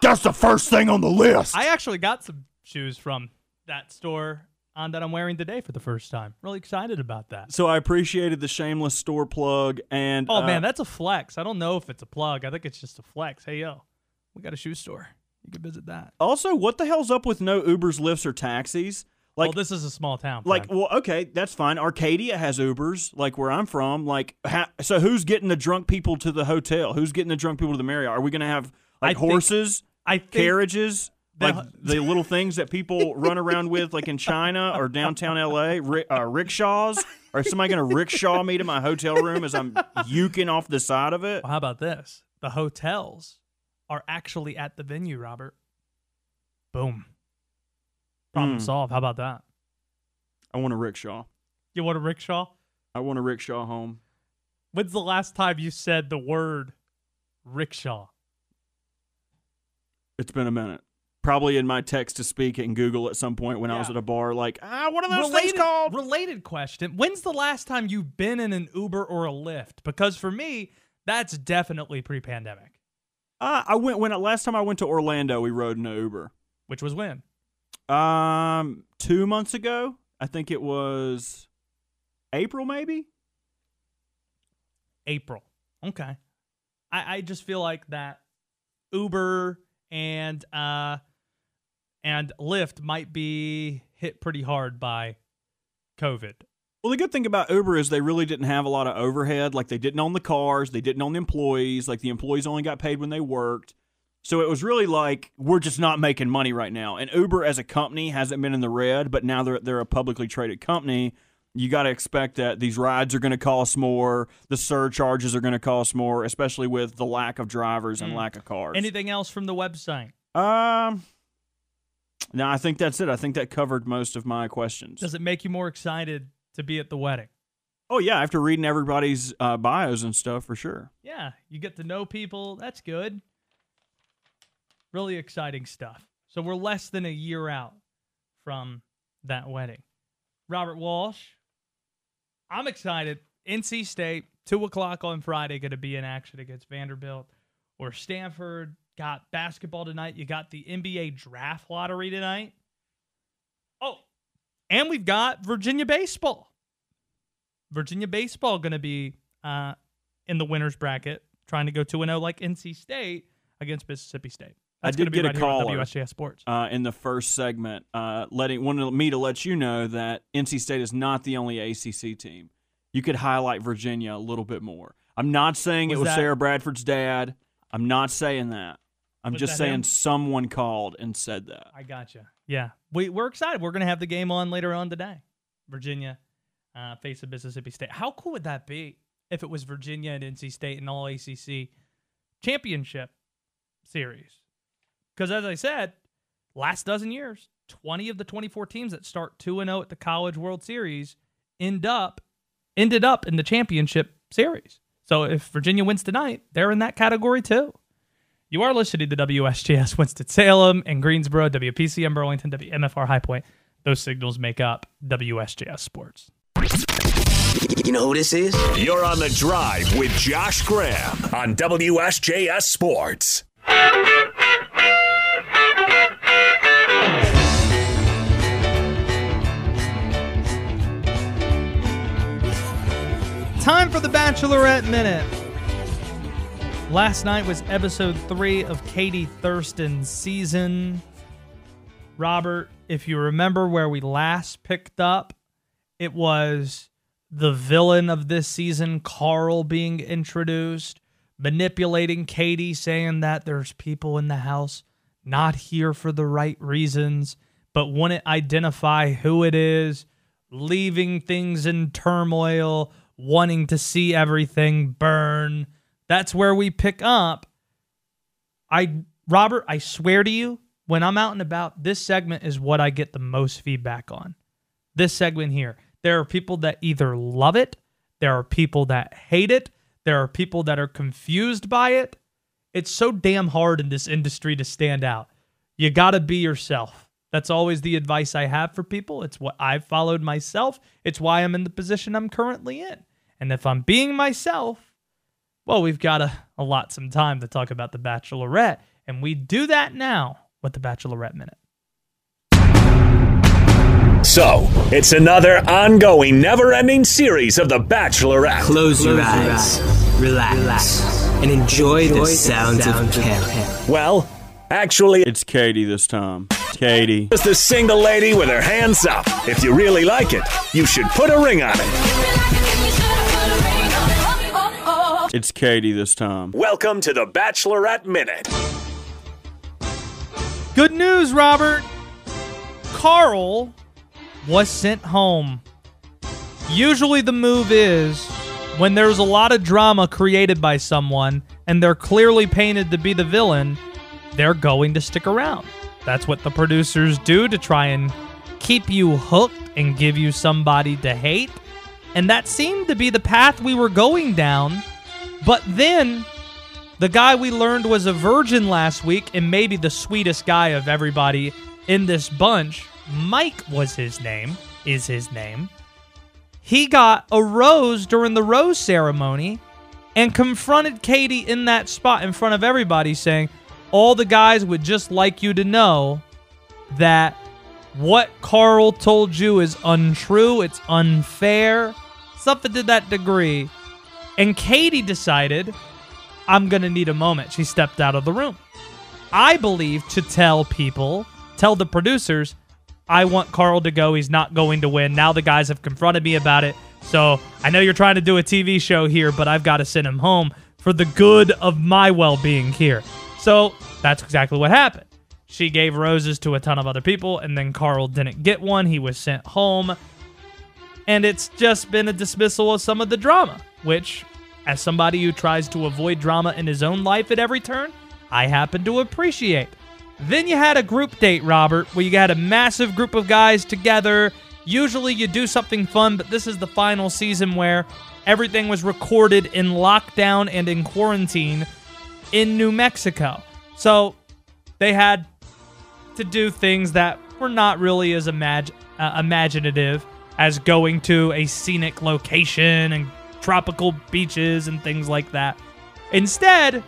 That's the first thing on the list. I actually got some shoes from that store on that I'm wearing today for the first time. Really excited about that. so I appreciated the shameless store plug. And Oh uh, man, that's a flex. I don't know if it's a plug. I think it's just a flex. Hey yo, we got a shoe store. You can visit that. also, what the hell's up with no Ubers, Lyfts, or taxis? Like well, this is a small town. like friend. well okay that's fine arcadia has ubers like where i'm from like ha- so who's getting the drunk people to the hotel who's getting the drunk people to the marriott are we gonna have like I think- horses I think carriages the- like the little things that people run around with like in china or downtown la ri- uh, rickshaws or is somebody gonna rickshaw me to my hotel room as i'm yuking off the side of it Well, how about this? The hotels are actually at the venue, Robert. Boom. Problem Hmm. solved. How about that? i want a rickshaw You want a rickshaw? i want a rickshaw home When's the last time you said the word rickshaw? it's been a minute probably in my text to speak in google at some point when i was at a bar like ah what are those related, things called Related question. When's the last time you've been in an Uber or a Lyft? Because for me, that's definitely pre pandemic. Uh, I went when last time I went to Orlando. We rode in an Uber. Which was when? Um, two months ago. I think it was April, maybe. April. Okay. I, I just feel like that Uber and uh and Lyft might be hit pretty hard by COVID. Well, the good thing about Uber is they really didn't have a lot of overhead. Like they didn't own the cars, they didn't own the employees. Like the employees only got paid when they worked. So it was really like we're just not making money right now. And Uber as a company hasn't been in the red, but now they're they're a publicly traded company. You got to expect that these rides are going to cost more, the surcharges are going to cost more, especially with the lack of drivers and Mm. lack of cars. Anything else from the website? Um, no, I think that's it. I think that covered most of my questions. Does it make you more excited to be at the wedding? oh yeah, after reading everybody's uh, bios and stuff, for sure. Yeah, you get to know people. That's good. Really exciting stuff. So we're less than a year out from that wedding. Robert Walsh, I'm excited. NC State, 2 o'clock on Friday, going to be in action against Vanderbilt or Stanford. Got basketball tonight. You got the NBA draft lottery tonight. Oh, and we've got Virginia baseball. Virginia baseball going to be uh, in the winners bracket, trying to go 2 0 like NC State against Mississippi State. That's I did get right a call WSJS Sports. uh, in the first segment, uh, letting wanted me to let you know that NC State is not the only ACC team. You could highlight Virginia a little bit more. I'm not saying Was it was that- Sarah Bradford's dad. I'm not saying that. I'm just that saying him? someone called and said that. I gotcha. Yeah, we we're excited. We're gonna have the game on later on today. Virginia uh, face of Mississippi State. How cool would that be if it was Virginia and NC State and all ACC championship series? Because as I said, last dozen years, twenty of the twenty-four teams that start two and zero at the College World Series end up ended up in the championship series. So if Virginia wins tonight, they're in that category too. You are listening to WSJS Winston-Salem and Greensboro, WPCM Burlington, WMFR High Point. Those signals make up WSJS Sports. You know who this is? You're on the drive with Josh Graham on WSJS Sports. Time for the Bachelorette Minute. Last night was episode three of Katie Thurston's season. Robert, if you remember where we last picked up, it was the villain of this season, Carl, being introduced, manipulating Katie, saying that there's people in the house not here for the right reasons, but wouldn't identify who it is, leaving things in turmoil, wanting to see everything burn. That's where we pick up. I Robert, I swear to you, when I'm out and about, this segment is what I get the most feedback on. This segment here. There are people that either love it, there are people that hate it, there are people that are confused by it. It's so damn hard in this industry to stand out. You got to be yourself. That's always the advice I have for people. It's what I've followed myself. It's why I'm in the position I'm currently in. And if I'm being myself, well, we've got a, a lot some time to talk about The Bachelorette. And we do that now with The Bachelorette Minute. So, it's another ongoing, never ending series of The Bachelorette. Close your eyes, relax, and enjoy the sounds of Kevin. Well, actually, It's Katie this time. Katie. Is the single lady with her hands up. If you really like it, you should put a ring on it. It's Katie this time. Welcome to the Bachelorette Minute. Good news, Robert. Carl was sent home. Usually, the move is when there's a lot of drama created by someone and they're clearly painted to be the villain, they're going to stick around. That's what the producers do to try and keep you hooked and give you somebody to hate. And that seemed to be the path we were going down. But then the guy we learned was a virgin last week and maybe the sweetest guy of everybody in this bunch, Mike was his name, is his name. He got a rose during the rose ceremony and confronted Katie in that spot in front of everybody, saying, All the guys would just like you to know that what Carl told you is untrue, it's unfair, something to that degree. And Katie decided, I'm going to need a moment. She stepped out of the room. I believe to tell people, tell the producers, I want Carl to go. He's not going to win. Now the guys have confronted me about it. So I know you're trying to do a TV show here, but I've got to send him home for the good of my well being here. So that's exactly what happened. She gave roses to a ton of other people, and then Carl didn't get one. He was sent home. And it's just been a dismissal of some of the drama, which, as somebody who tries to avoid drama in his own life at every turn, I happen to appreciate. Then you had a group date, Robert, where you had a massive group of guys together. Usually you do something fun, but this is the final season where everything was recorded in lockdown and in quarantine in New Mexico. So they had to do things that were not really as imag- uh, imaginative as going to a scenic location and tropical beaches and things like that. Instead,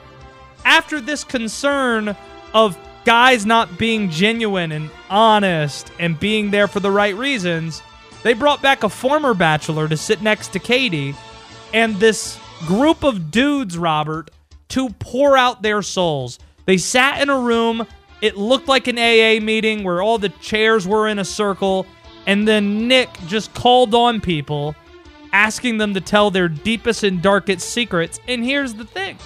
after this concern of guys not being genuine and honest and being there for the right reasons, they brought back a former bachelor to sit next to Katie and this group of dudes, Robert, to pour out their souls. They sat in a room. It looked like an AA meeting where all the chairs were in a circle. And then Nick just called on people, asking them to tell their deepest and darkest secrets. And here's the thing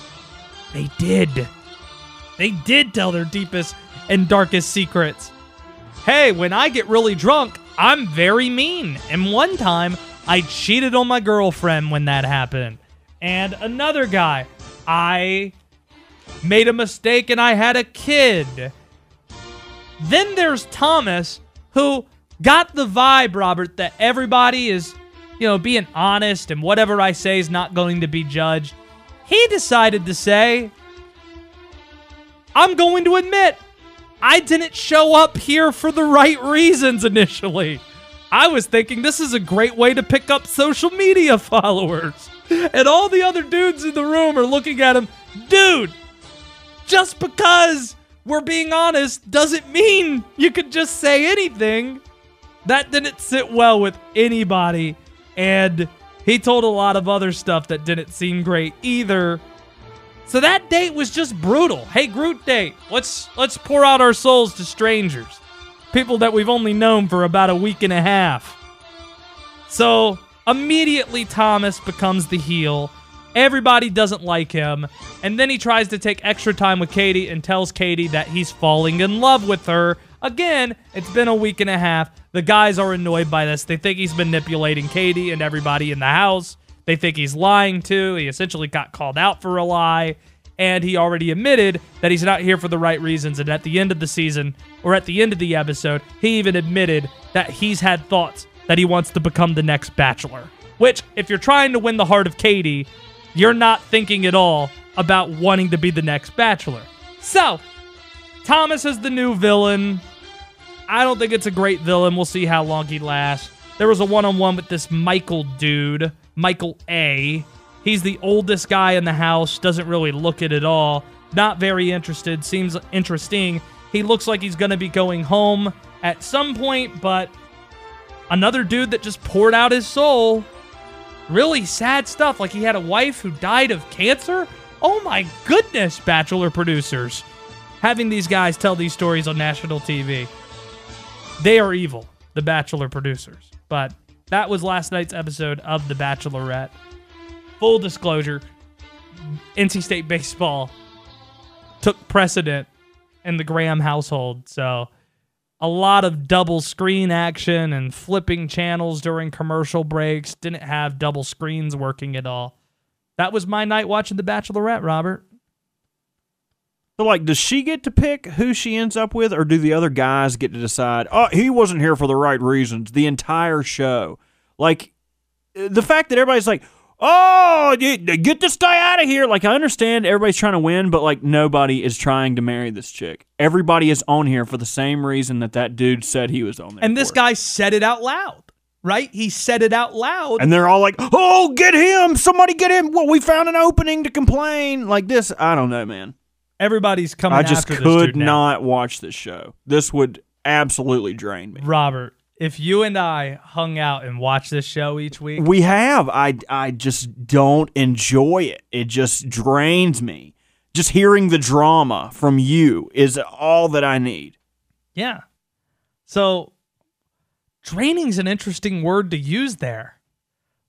they did. They did tell their deepest and darkest secrets. Hey, when I get really drunk, I'm very mean. And one time, I cheated on my girlfriend when that happened. And another guy, I made a mistake and I had a kid. Then there's Thomas, who got the vibe, Robert, that everybody is, you know, being honest and whatever I say is not going to be judged. He decided to say, I'm going to admit, I didn't show up here for the right reasons initially. I was thinking this is a great way to pick up social media followers. And all the other dudes in the room are looking at him, dude, just because we're being honest doesn't mean you could just say anything. That didn't sit well with anybody. And he told a lot of other stuff that didn't seem great either. So that date was just brutal. Hey, Groot date, let's let's pour out our souls to strangers, people that we've only known for about a week and a half. So immediately Thomas becomes the heel. Everybody doesn't like him, and then he tries to take extra time with Katie and tells Katie that he's falling in love with her. Again, it's been a week and a half. The guys are annoyed by this. They think he's manipulating Katie and everybody in the house. They think he's lying too. He essentially got called out for a lie. And he already admitted that he's not here for the right reasons. And at the end of the season, or at the end of the episode, he even admitted that he's had thoughts that he wants to become the next bachelor. Which, if you're trying to win the heart of Katie, you're not thinking at all about wanting to be the next bachelor. So, Thomas is the new villain. I don't think it's a great villain. We'll see how long he lasts. There was a one on one with this Michael dude, Michael A. He's the oldest guy in the house, doesn't really look it at all. Not very interested, seems interesting. He looks like he's going to be going home at some point, but another dude that just poured out his soul. Really sad stuff. Like he had a wife who died of cancer. Oh my goodness, Bachelor producers. Having these guys tell these stories on national TV. They are evil, the Bachelor producers. But that was last night's episode of The Bachelorette. Full disclosure NC State baseball took precedent in the Graham household. So a lot of double screen action and flipping channels during commercial breaks. Didn't have double screens working at all. That was my night watching The Bachelorette, Robert. So, like, does she get to pick who she ends up with, or do the other guys get to decide? Oh, he wasn't here for the right reasons. The entire show, like, the fact that everybody's like, "Oh, get this guy out of here!" Like, I understand everybody's trying to win, but like, nobody is trying to marry this chick. Everybody is on here for the same reason that that dude said he was on there. And this for. guy said it out loud, right? He said it out loud. and they're all like, "Oh, get him! Somebody get him! Well, we found an opening to complain." Like this, I don't know, man. Everybody's coming I just after this could not watch this show. This would absolutely drain me. Robert, if you and I hung out and watched this show each week, We have. I I just don't enjoy it. It just drains me. Just hearing the drama from you is all that I need. yeah. So, draining's an interesting word to use there.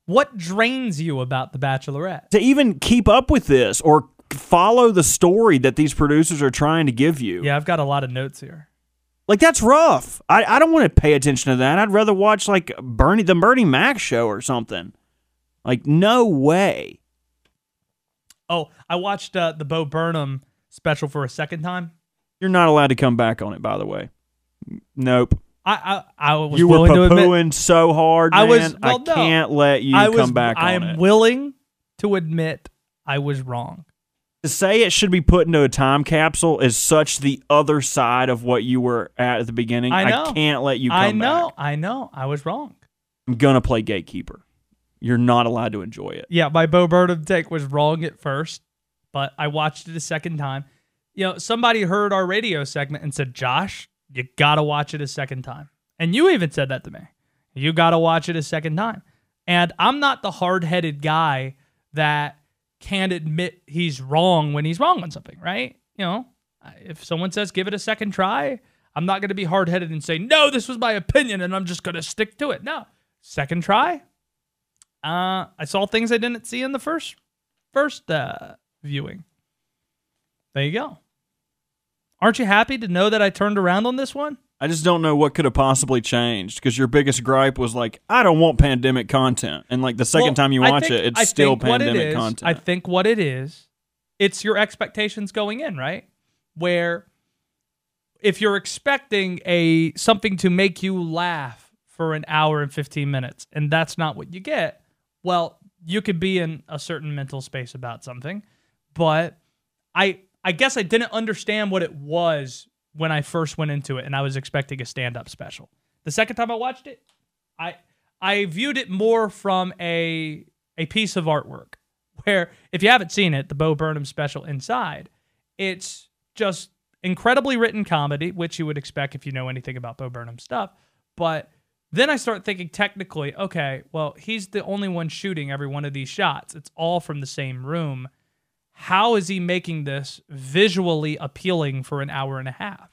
What drains you about The Bachelorette? To even keep up with this or follow the story that these producers are trying to give you. Yeah, I've got a lot of notes here. Like that's rough. I, I don't want to pay attention to that. I'd rather watch like Bernie the Bernie Mac show or something. Like no way. Oh, I watched uh, the Bo Burnham special for a second time. You're not allowed to come back on it, by the way. Nope. I I, I was you were poo-pooing so hard, man. I was. Well, I no. can't let you I come was, back I am it. willing to admit I was wrong. To say it should be put into a time capsule is such the other side of what you were at at the beginning. I know. can't let you come I know. back. I know. I was wrong. I'm gonna play gatekeeper. You're not allowed to enjoy it. Yeah, my Bo Burnham take was wrong at first, but I watched it a second time. You know, somebody heard our radio segment and said, Josh, you got to watch it a second time. And you even said that to me. You got to watch it a second time. And I'm not the hard headed guy that can't admit he's wrong when he's wrong on something, right? You know, if someone says give it a second try, I'm not going to be hard headed and say, no, this was my opinion and I'm just going to stick to it. No, second try. Uh, I saw things I didn't see in the first first uh, viewing. There you go. Aren't you happy to know that I turned around on this one? I just don't know what could have possibly changed because your biggest gripe was like, I don't want pandemic content, and like the second Well, time you watch think- it, it's I still what it pandemic is- content. I think what it is, it's your expectations going in, right? Where if you're expecting a something to make you laugh for an hour and 15 minutes and that's not what you get, well, you could be in a certain mental space about something, but I I guess I didn't understand what it was when I first went into it and I was expecting a stand-up special. The second time I watched it, I I viewed it more from a a piece of artwork where if you haven't seen it, the Bo Burnham special inside, it's just incredibly written comedy, which you would expect if you know anything about Bo Burnham stuff. But then I start thinking technically, okay, well, he's the only one shooting every one of these shots. It's all from the same room. How is he making this visually appealing for an hour and a half?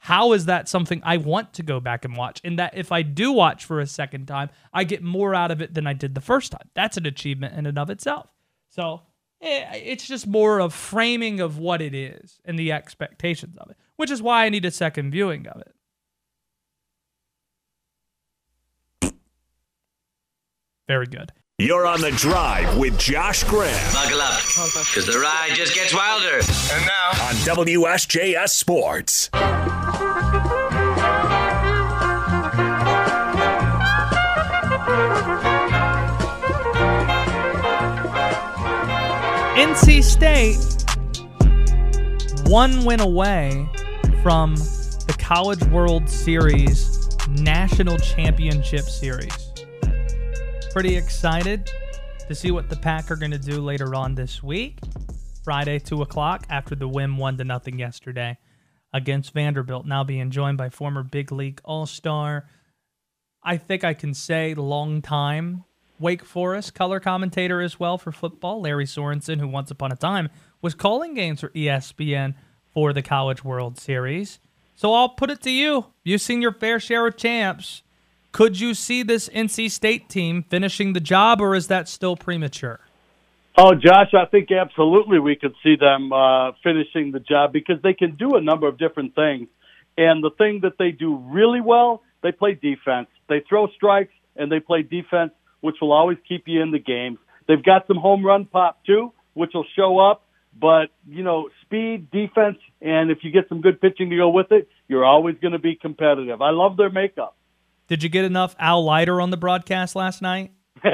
How is that something I want to go back and watch? And that if I do watch for a second time, I get more out of it than I did the first time. That's an achievement in and of itself. So eh, it's just more of framing of what it is and the expectations of it, which is why I need a second viewing of it. Very good. You're on the drive with Josh Graham Buckle up, because the ride just gets wilder. And now on WSJS Sports. NC State one win away from the College World Series National Championship Series. Pretty excited to see what the Pack are going to do later on this week. Friday, 2 o'clock, after the win 1 to nothing yesterday against Vanderbilt. Now being joined by former Big League All Star, I think I can say long time Wake Forest color commentator as well for football, Lary Sorensen, who once upon a time was calling games for ESPN for the College World Series. So I'll put it to you. You've seen your fair share of champs. Could you see this NC State team finishing the job, or is that still premature? Oh, Josh, I think absolutely we could see them uh, finishing the job because they can do a number of different things. And the thing that they do really well, they play defense. They throw strikes and they play defense, which will always keep you in the game. They've got some home run pop too, which will show up. But, you know, speed, defense, and if you get some good pitching to go with it, you're always going to be competitive. I love their makeup. Did you get enough Al Leiter on the broadcast last night?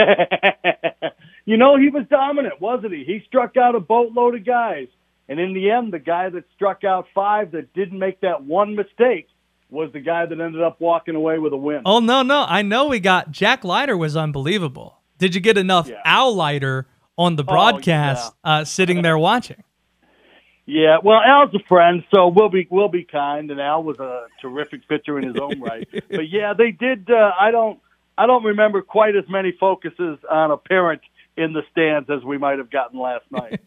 you know, he was dominant, wasn't he? He struck out a boatload of guys. And in the end, the guy that struck out five that didn't make that one mistake was the guy that ended up walking away with a win. Oh, no, no. I know we got Jack Leiter was unbelievable. Did you get enough Yeah. Al Leiter on the Oh, broadcast uh, sitting there watching? Yeah, well, Al's a friend, so we'll be we'll be kind. And Al was a terrific pitcher in his own right. But yeah, they did. Uh, I don't I don't remember quite as many focuses on a parent in the stands as we might have gotten last night.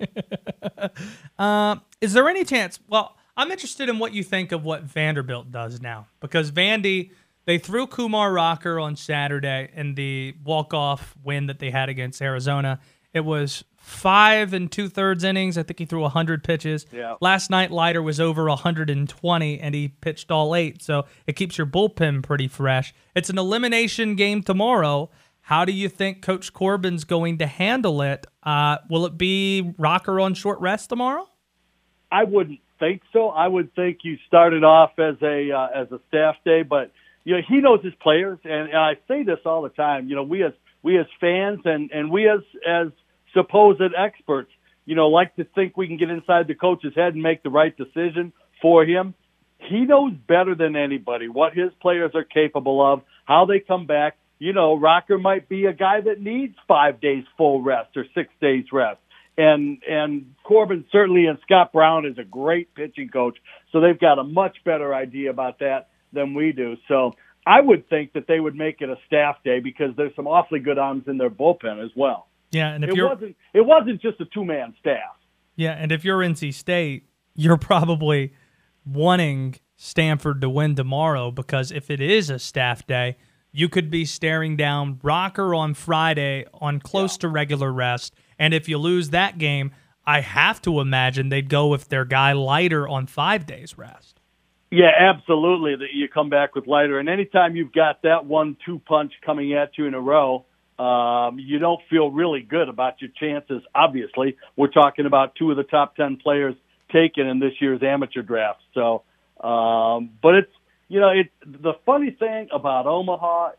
Um, is there any chance? Well, I'm interested in what you think of what Vanderbilt does now because Vandy they threw Kumar Rocker on Saturday in the walk off win that they had against Arizona. It was five and two thirds innings. I think he threw 100 pitches. Yeah. Last night, Leiter was over 120 and he pitched all eight. So it keeps your bullpen pretty fresh. It's an elimination game tomorrow. How do you think Coach Corbin's going to handle it? Uh, will it be Rocker on short rest tomorrow? I wouldn't think so. I would think you started off as a uh, as a staff day, but you know he knows his players, and, and I say this all the time. You know, we as we as fans and and we as as supposed experts, you know, like to think we can get inside the coach's head and make the right decision for him. He knows better than anybody what his players are capable of, how they come back. You know, Rocker might be a guy that needs five days full rest or six days rest and and Corbin certainly and Scott Brown is a great pitching coach, so they've got a much better idea about that than we do. So I would think that they would make it a staff day because there's some awfully good arms in their bullpen as well. Yeah, and if it you're wasn't it wasn't just a two man staff. yeah, and if you're NC State, you're probably wanting Stanford to win tomorrow because if it is a staff day, you could be staring down Rocker on Friday on close to regular rest, and if you lose that game, I have to imagine they'd go with their guy Leiter on five days rest. Yeah, absolutely. That you come back with Leiter, and anytime you've got that one-two punch coming at you in a row, um, you don't feel really good about your chances. Obviously, we're talking about two of the top ten players taken in this year's amateur draft. So, um, but it's you know, it the funny thing about Omaha,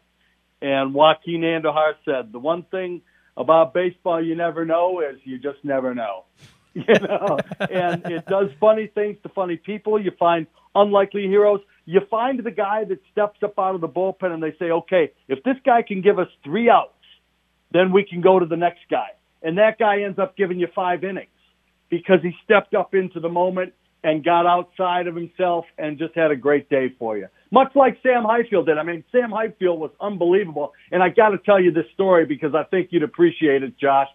and Joaquin Andujar said the one thing about baseball you never know is you just never know. you know, and it does funny things to funny people. You find unlikely heroes. You find the guy that steps up out of the bullpen and they say, okay, if this guy can give us three outs, then we can go to the next guy. And that guy ends up giving you five innings because he stepped up into the moment and got outside of himself and just had a great day for you. Much like Sam Highfield did. I mean, Sam Highfield was unbelievable. And I got to tell you this story because I think you'd appreciate it, Josh.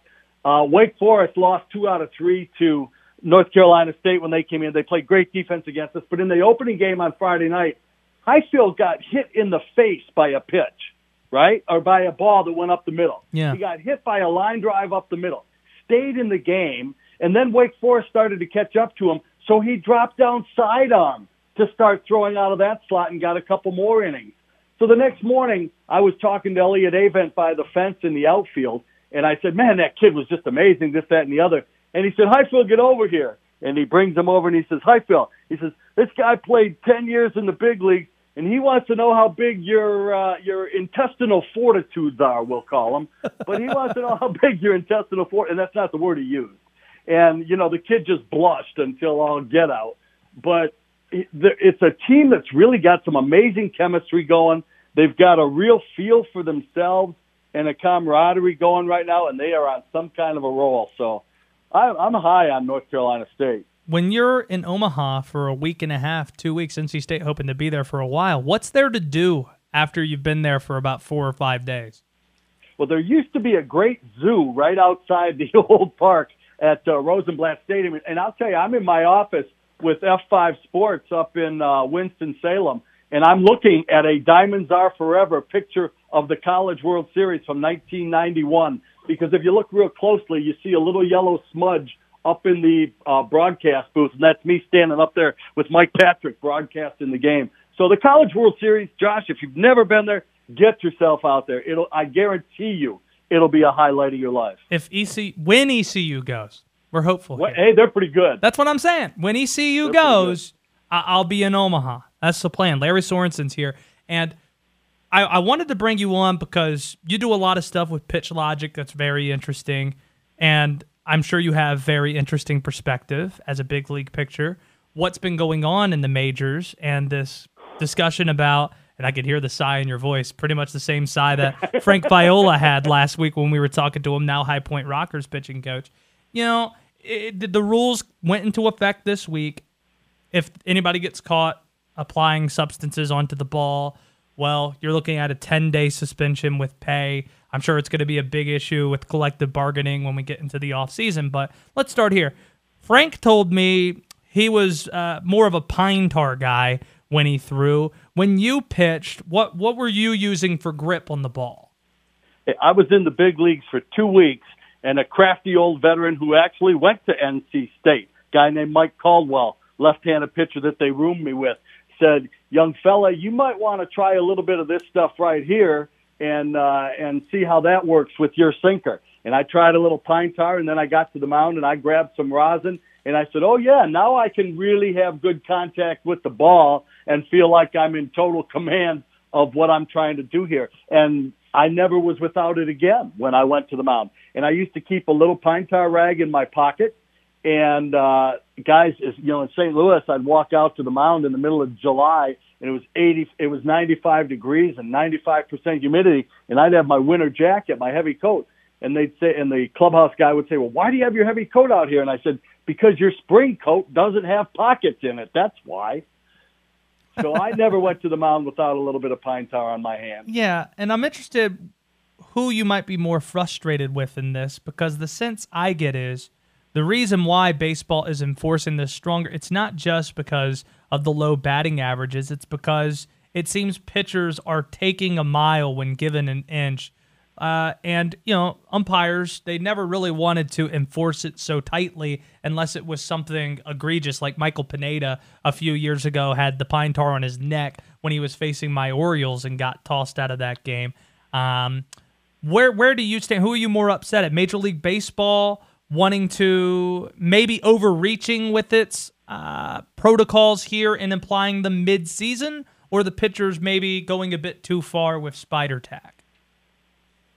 Uh, Wake Forest lost two out of three to North Carolina State when they came in. They played great defense against us. But in the opening game on Friday night, Highfield got hit in the face by a pitch, right? Or by a ball that went up the middle. Yeah. He got hit by a line drive up the middle, stayed in the game, and then Wake Forest started to catch up to him. So he dropped down sidearm to start throwing out of that slot and got a couple more innings. So the next morning, I was talking to Elliott Avent by the fence in the outfield, and I said, "Man, that kid was just amazing. This, that, and the other." And he said, "Highfield, get over here." And he brings him over and he says, "Highfield," he says, "This guy played ten years in the big leagues, and he wants to know how big your uh, your intestinal fortitudes are. We'll call them, but he wants to know how big your intestinal fort, and that's not the word he used." And you know, the kid just blushed until all get out. But it's a team that's really got some amazing chemistry going. They've got a real feel for themselves and a camaraderie going right now, and they are on some kind of a roll. So I, I'm high on North Carolina State. When you're in Omaha for a week and a half, two weeks, NC State hoping to be there for a while, what's there to do after you've been there for about four or five days? Well, there used to be a great zoo right outside the old park at uh, Rosenblatt Stadium, and I'll tell you, I'm in my office with F5 Sports up in uh, Winston Salem, and I'm looking at a Diamonds Are Forever picture of the College World Series from 1991. Because if you look real closely, you see a little yellow smudge up in the uh, broadcast booth, and that's me standing up there with Mike Patrick broadcasting the game. So the College World Series, Josh, if you've never been there, get yourself out there. It'll, I guarantee you, it'll be a highlight of your life. If EC when ECU goes, we're hopeful. Well, hey, they're pretty good. That's what I'm saying. When ECU They're goes, I- I'll be in Omaha. That's the plan. Lary Sorensen's here, and I-, I wanted to bring you on because you do a lot of stuff with pitch logic that's very interesting, and I'm sure you have very interesting perspective as a big league picture. What's been going on in the majors and this discussion about, and I could hear the sigh in your voice, pretty much the same sigh that Frank Viola had last week when we were talking to him, now High Point Rockers pitching coach. You know, it, the rules went into effect this week. If anybody gets caught applying substances onto the ball, well, you're looking at a 10 day suspension with pay. I'm sure it's going to be a big issue with collective bargaining when we get into the offseason. But let's start here. Frank told me he was uh, more of a pine tar guy when he threw. When you pitched, what what were you using for grip on the ball? I was in the big leagues for two weeks, and a crafty old veteran who actually went to NC State, guy named Mike Caldwell, left-handed pitcher that they roomed me with, said, "Young fella, you might want to try a little bit of this stuff right here, and uh, and see how that works with your sinker." And I tried a little pine tar, and then I got to the mound and I grabbed some rosin, and I said, "Oh yeah, now I can really have good contact with the ball and feel like I'm in total command of what I'm trying to do here." And I never was without it again when I went to the mound. And I used to keep a little pine tar rag in my pocket. And uh, guys, you know, in St. Louis, I'd walk out to the mound in the middle of July, and it was 80, it was 95 degrees and 95 percent humidity, and I'd have my winter jacket, my heavy coat, and they'd say, and the clubhouse guy would say, "Well, why do you have your heavy coat out here?" And I said, "Because your spring coat doesn't have pockets in it. That's why." So I never went to the mound without a little bit of pine tar on my hand. Yeah, and I'm interested who you might be more frustrated with in this because the sense I get is the reason why baseball is enforcing this stronger, it's not just because of the low batting averages, it's because it seems pitchers are taking a mile when given an inch. Uh, and, you know, umpires, they never really wanted to enforce it so tightly unless it was something egregious, like Michael Pineda a few years ago had the pine tar on his neck when he was facing my Orioles and got tossed out of that game. Um, where where do you stand? Who are you more upset at? Major League Baseball wanting to maybe overreaching with its uh, protocols here and implying the mid-season, or the pitchers maybe going a bit too far with spider tack?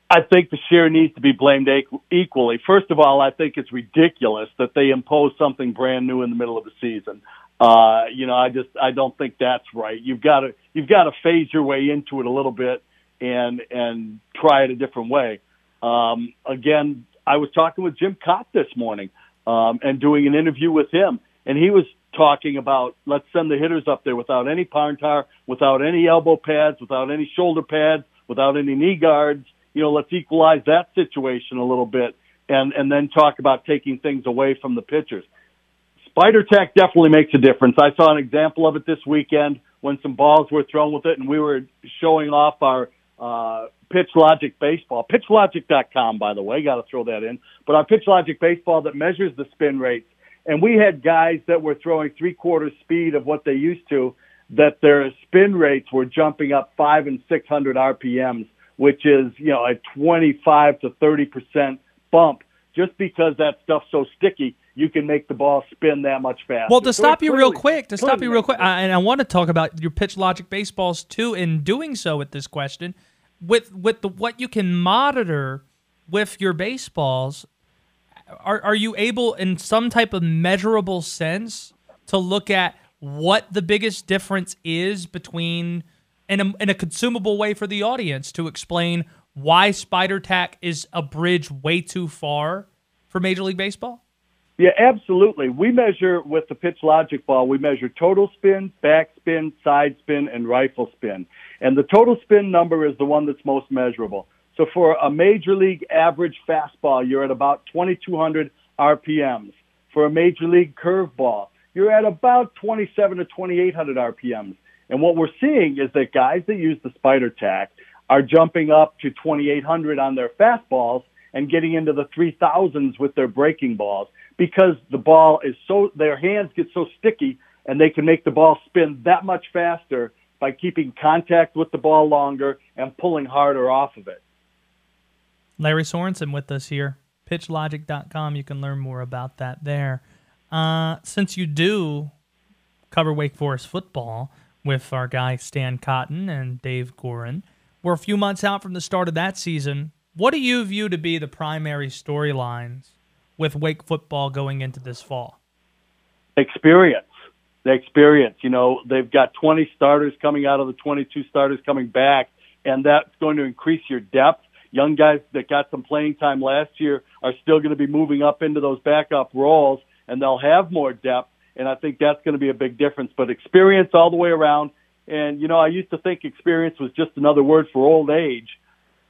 I think the share needs to be blamed equally. First of all, I think it's ridiculous that they impose something brand new in the middle of the season. Uh, you know, I just I don't think that's right. You've got to you've got to phase your way into it a little bit and and try it a different way. Um, again, I was talking with Jim Kaat this morning um, and doing an interview with him, and he was talking about let's send the hitters up there without any pine tar, without any elbow pads, without any shoulder pads, without any knee guards. You know, let's equalize that situation a little bit, and and then talk about taking things away from the pitchers. Spider tack definitely makes a difference. I saw an example of it this weekend when some balls were thrown with it, and we were showing off our uh, Pitch Logic baseball. PitchLogic.com, by the way, got to throw that in. But our Pitch Logic baseball that measures the spin rates, and we had guys that were throwing three quarters speed of what they used to, that their spin rates were jumping up five and six hundred RPMs, which is you know a twenty five to thirty percent bump. Just because that stuff's so sticky, you can make the ball spin that much faster. Well, to stop it you real quick, to stop you real quick, I, and I want to talk about your pitch logic baseballs too. In doing so, with this question, with with the what you can monitor with your baseballs, are are you able in some type of measurable sense to look at what the biggest difference is between in a, in a consumable way for the audience to explain why spider tack is a bridge way too far for Major League Baseball? Yeah, absolutely. We measure with the pitch logic ball, we measure total spin, back spin, side spin, and rifle spin. And the total spin number is the one that's most measurable. So for a major league average fastball, you're at about 2,200 RPMs. For a major league curveball, you're at about 27 to 2800 RPMs. And what we're seeing is that guys that use the spider tack are jumping up to 2800 on their fastballs and getting into the 3000s with their breaking balls because the ball is so their hands get so sticky and they can make the ball spin that much faster by keeping contact with the ball longer and pulling harder off of it. Lary Sorensen with us here. PitchLogic.com. You can learn more about that there. Uh, since you do cover Wake Forest football with our guy Stan Cotton and Dave Gorin, we're a few months out from the start of that season. What do you view to be the primary storylines with Wake football going into this fall? Experience. The experience. You know, they've got 20 starters coming out of the 22 starters coming back, and that's going to increase your depth. Young guys that got some playing time last year are still going to be moving up into those backup roles, and they'll have more depth. And I think that's going to be a big difference. But experience all the way around. And, you know, I used to think experience was just another word for old age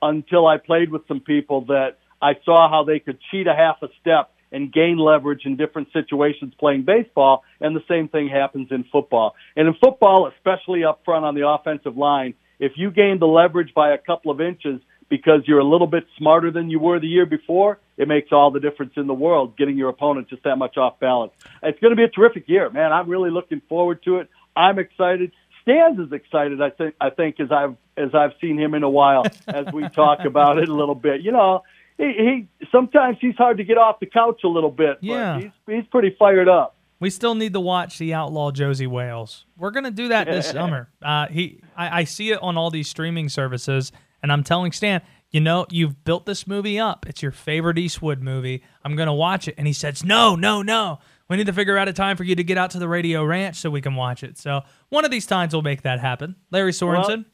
until I played with some people that I saw how they could cheat a half a step and gain leverage in different situations playing baseball. And the same thing happens in football. And in football, especially up front on the offensive line, if you gain the leverage by a couple of inches because you're a little bit smarter than you were the year before, it makes all the difference in the world getting your opponent just that much off balance. It's going to be a terrific year, man. I'm really looking forward to it. I'm excited. Stans is excited. I think. I think as I've as I've seen him in a while. as we talk about it a little bit, you know, he, he sometimes he's hard to get off the couch a little bit. Yeah. but he's he's pretty fired up. We still need to watch the outlaw Josey Wales. We're gonna do that this summer. Uh, he, I, I see it on all these streaming services, and I'm telling Stan, you know, you've built this movie up. It's your favorite Eastwood movie. I'm gonna watch it, and he says, no, no, no. We need to figure out a time for you to get out to the Radio Ranch so we can watch it. So one of these times we'll make that happen. Lary Sorensen. Well,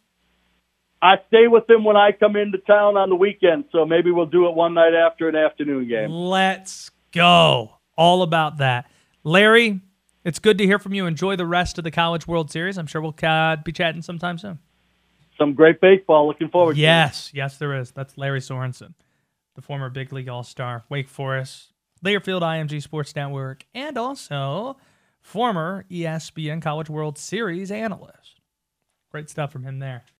I stay with them when I come into town on the weekend, so maybe we'll do it one night after an afternoon game. Let's go. All about that. Lary, it's good to hear from you. Enjoy the rest of the College World Series. I'm sure we'll uh, be chatting sometime soon. Some great baseball. Looking forward yes, to Yes, there is. That's Lary Sorensen, the former big league all star, Wake Forest, Learfield IMG Sports Network, and also former ESPN College World Series analyst. Great stuff from him there.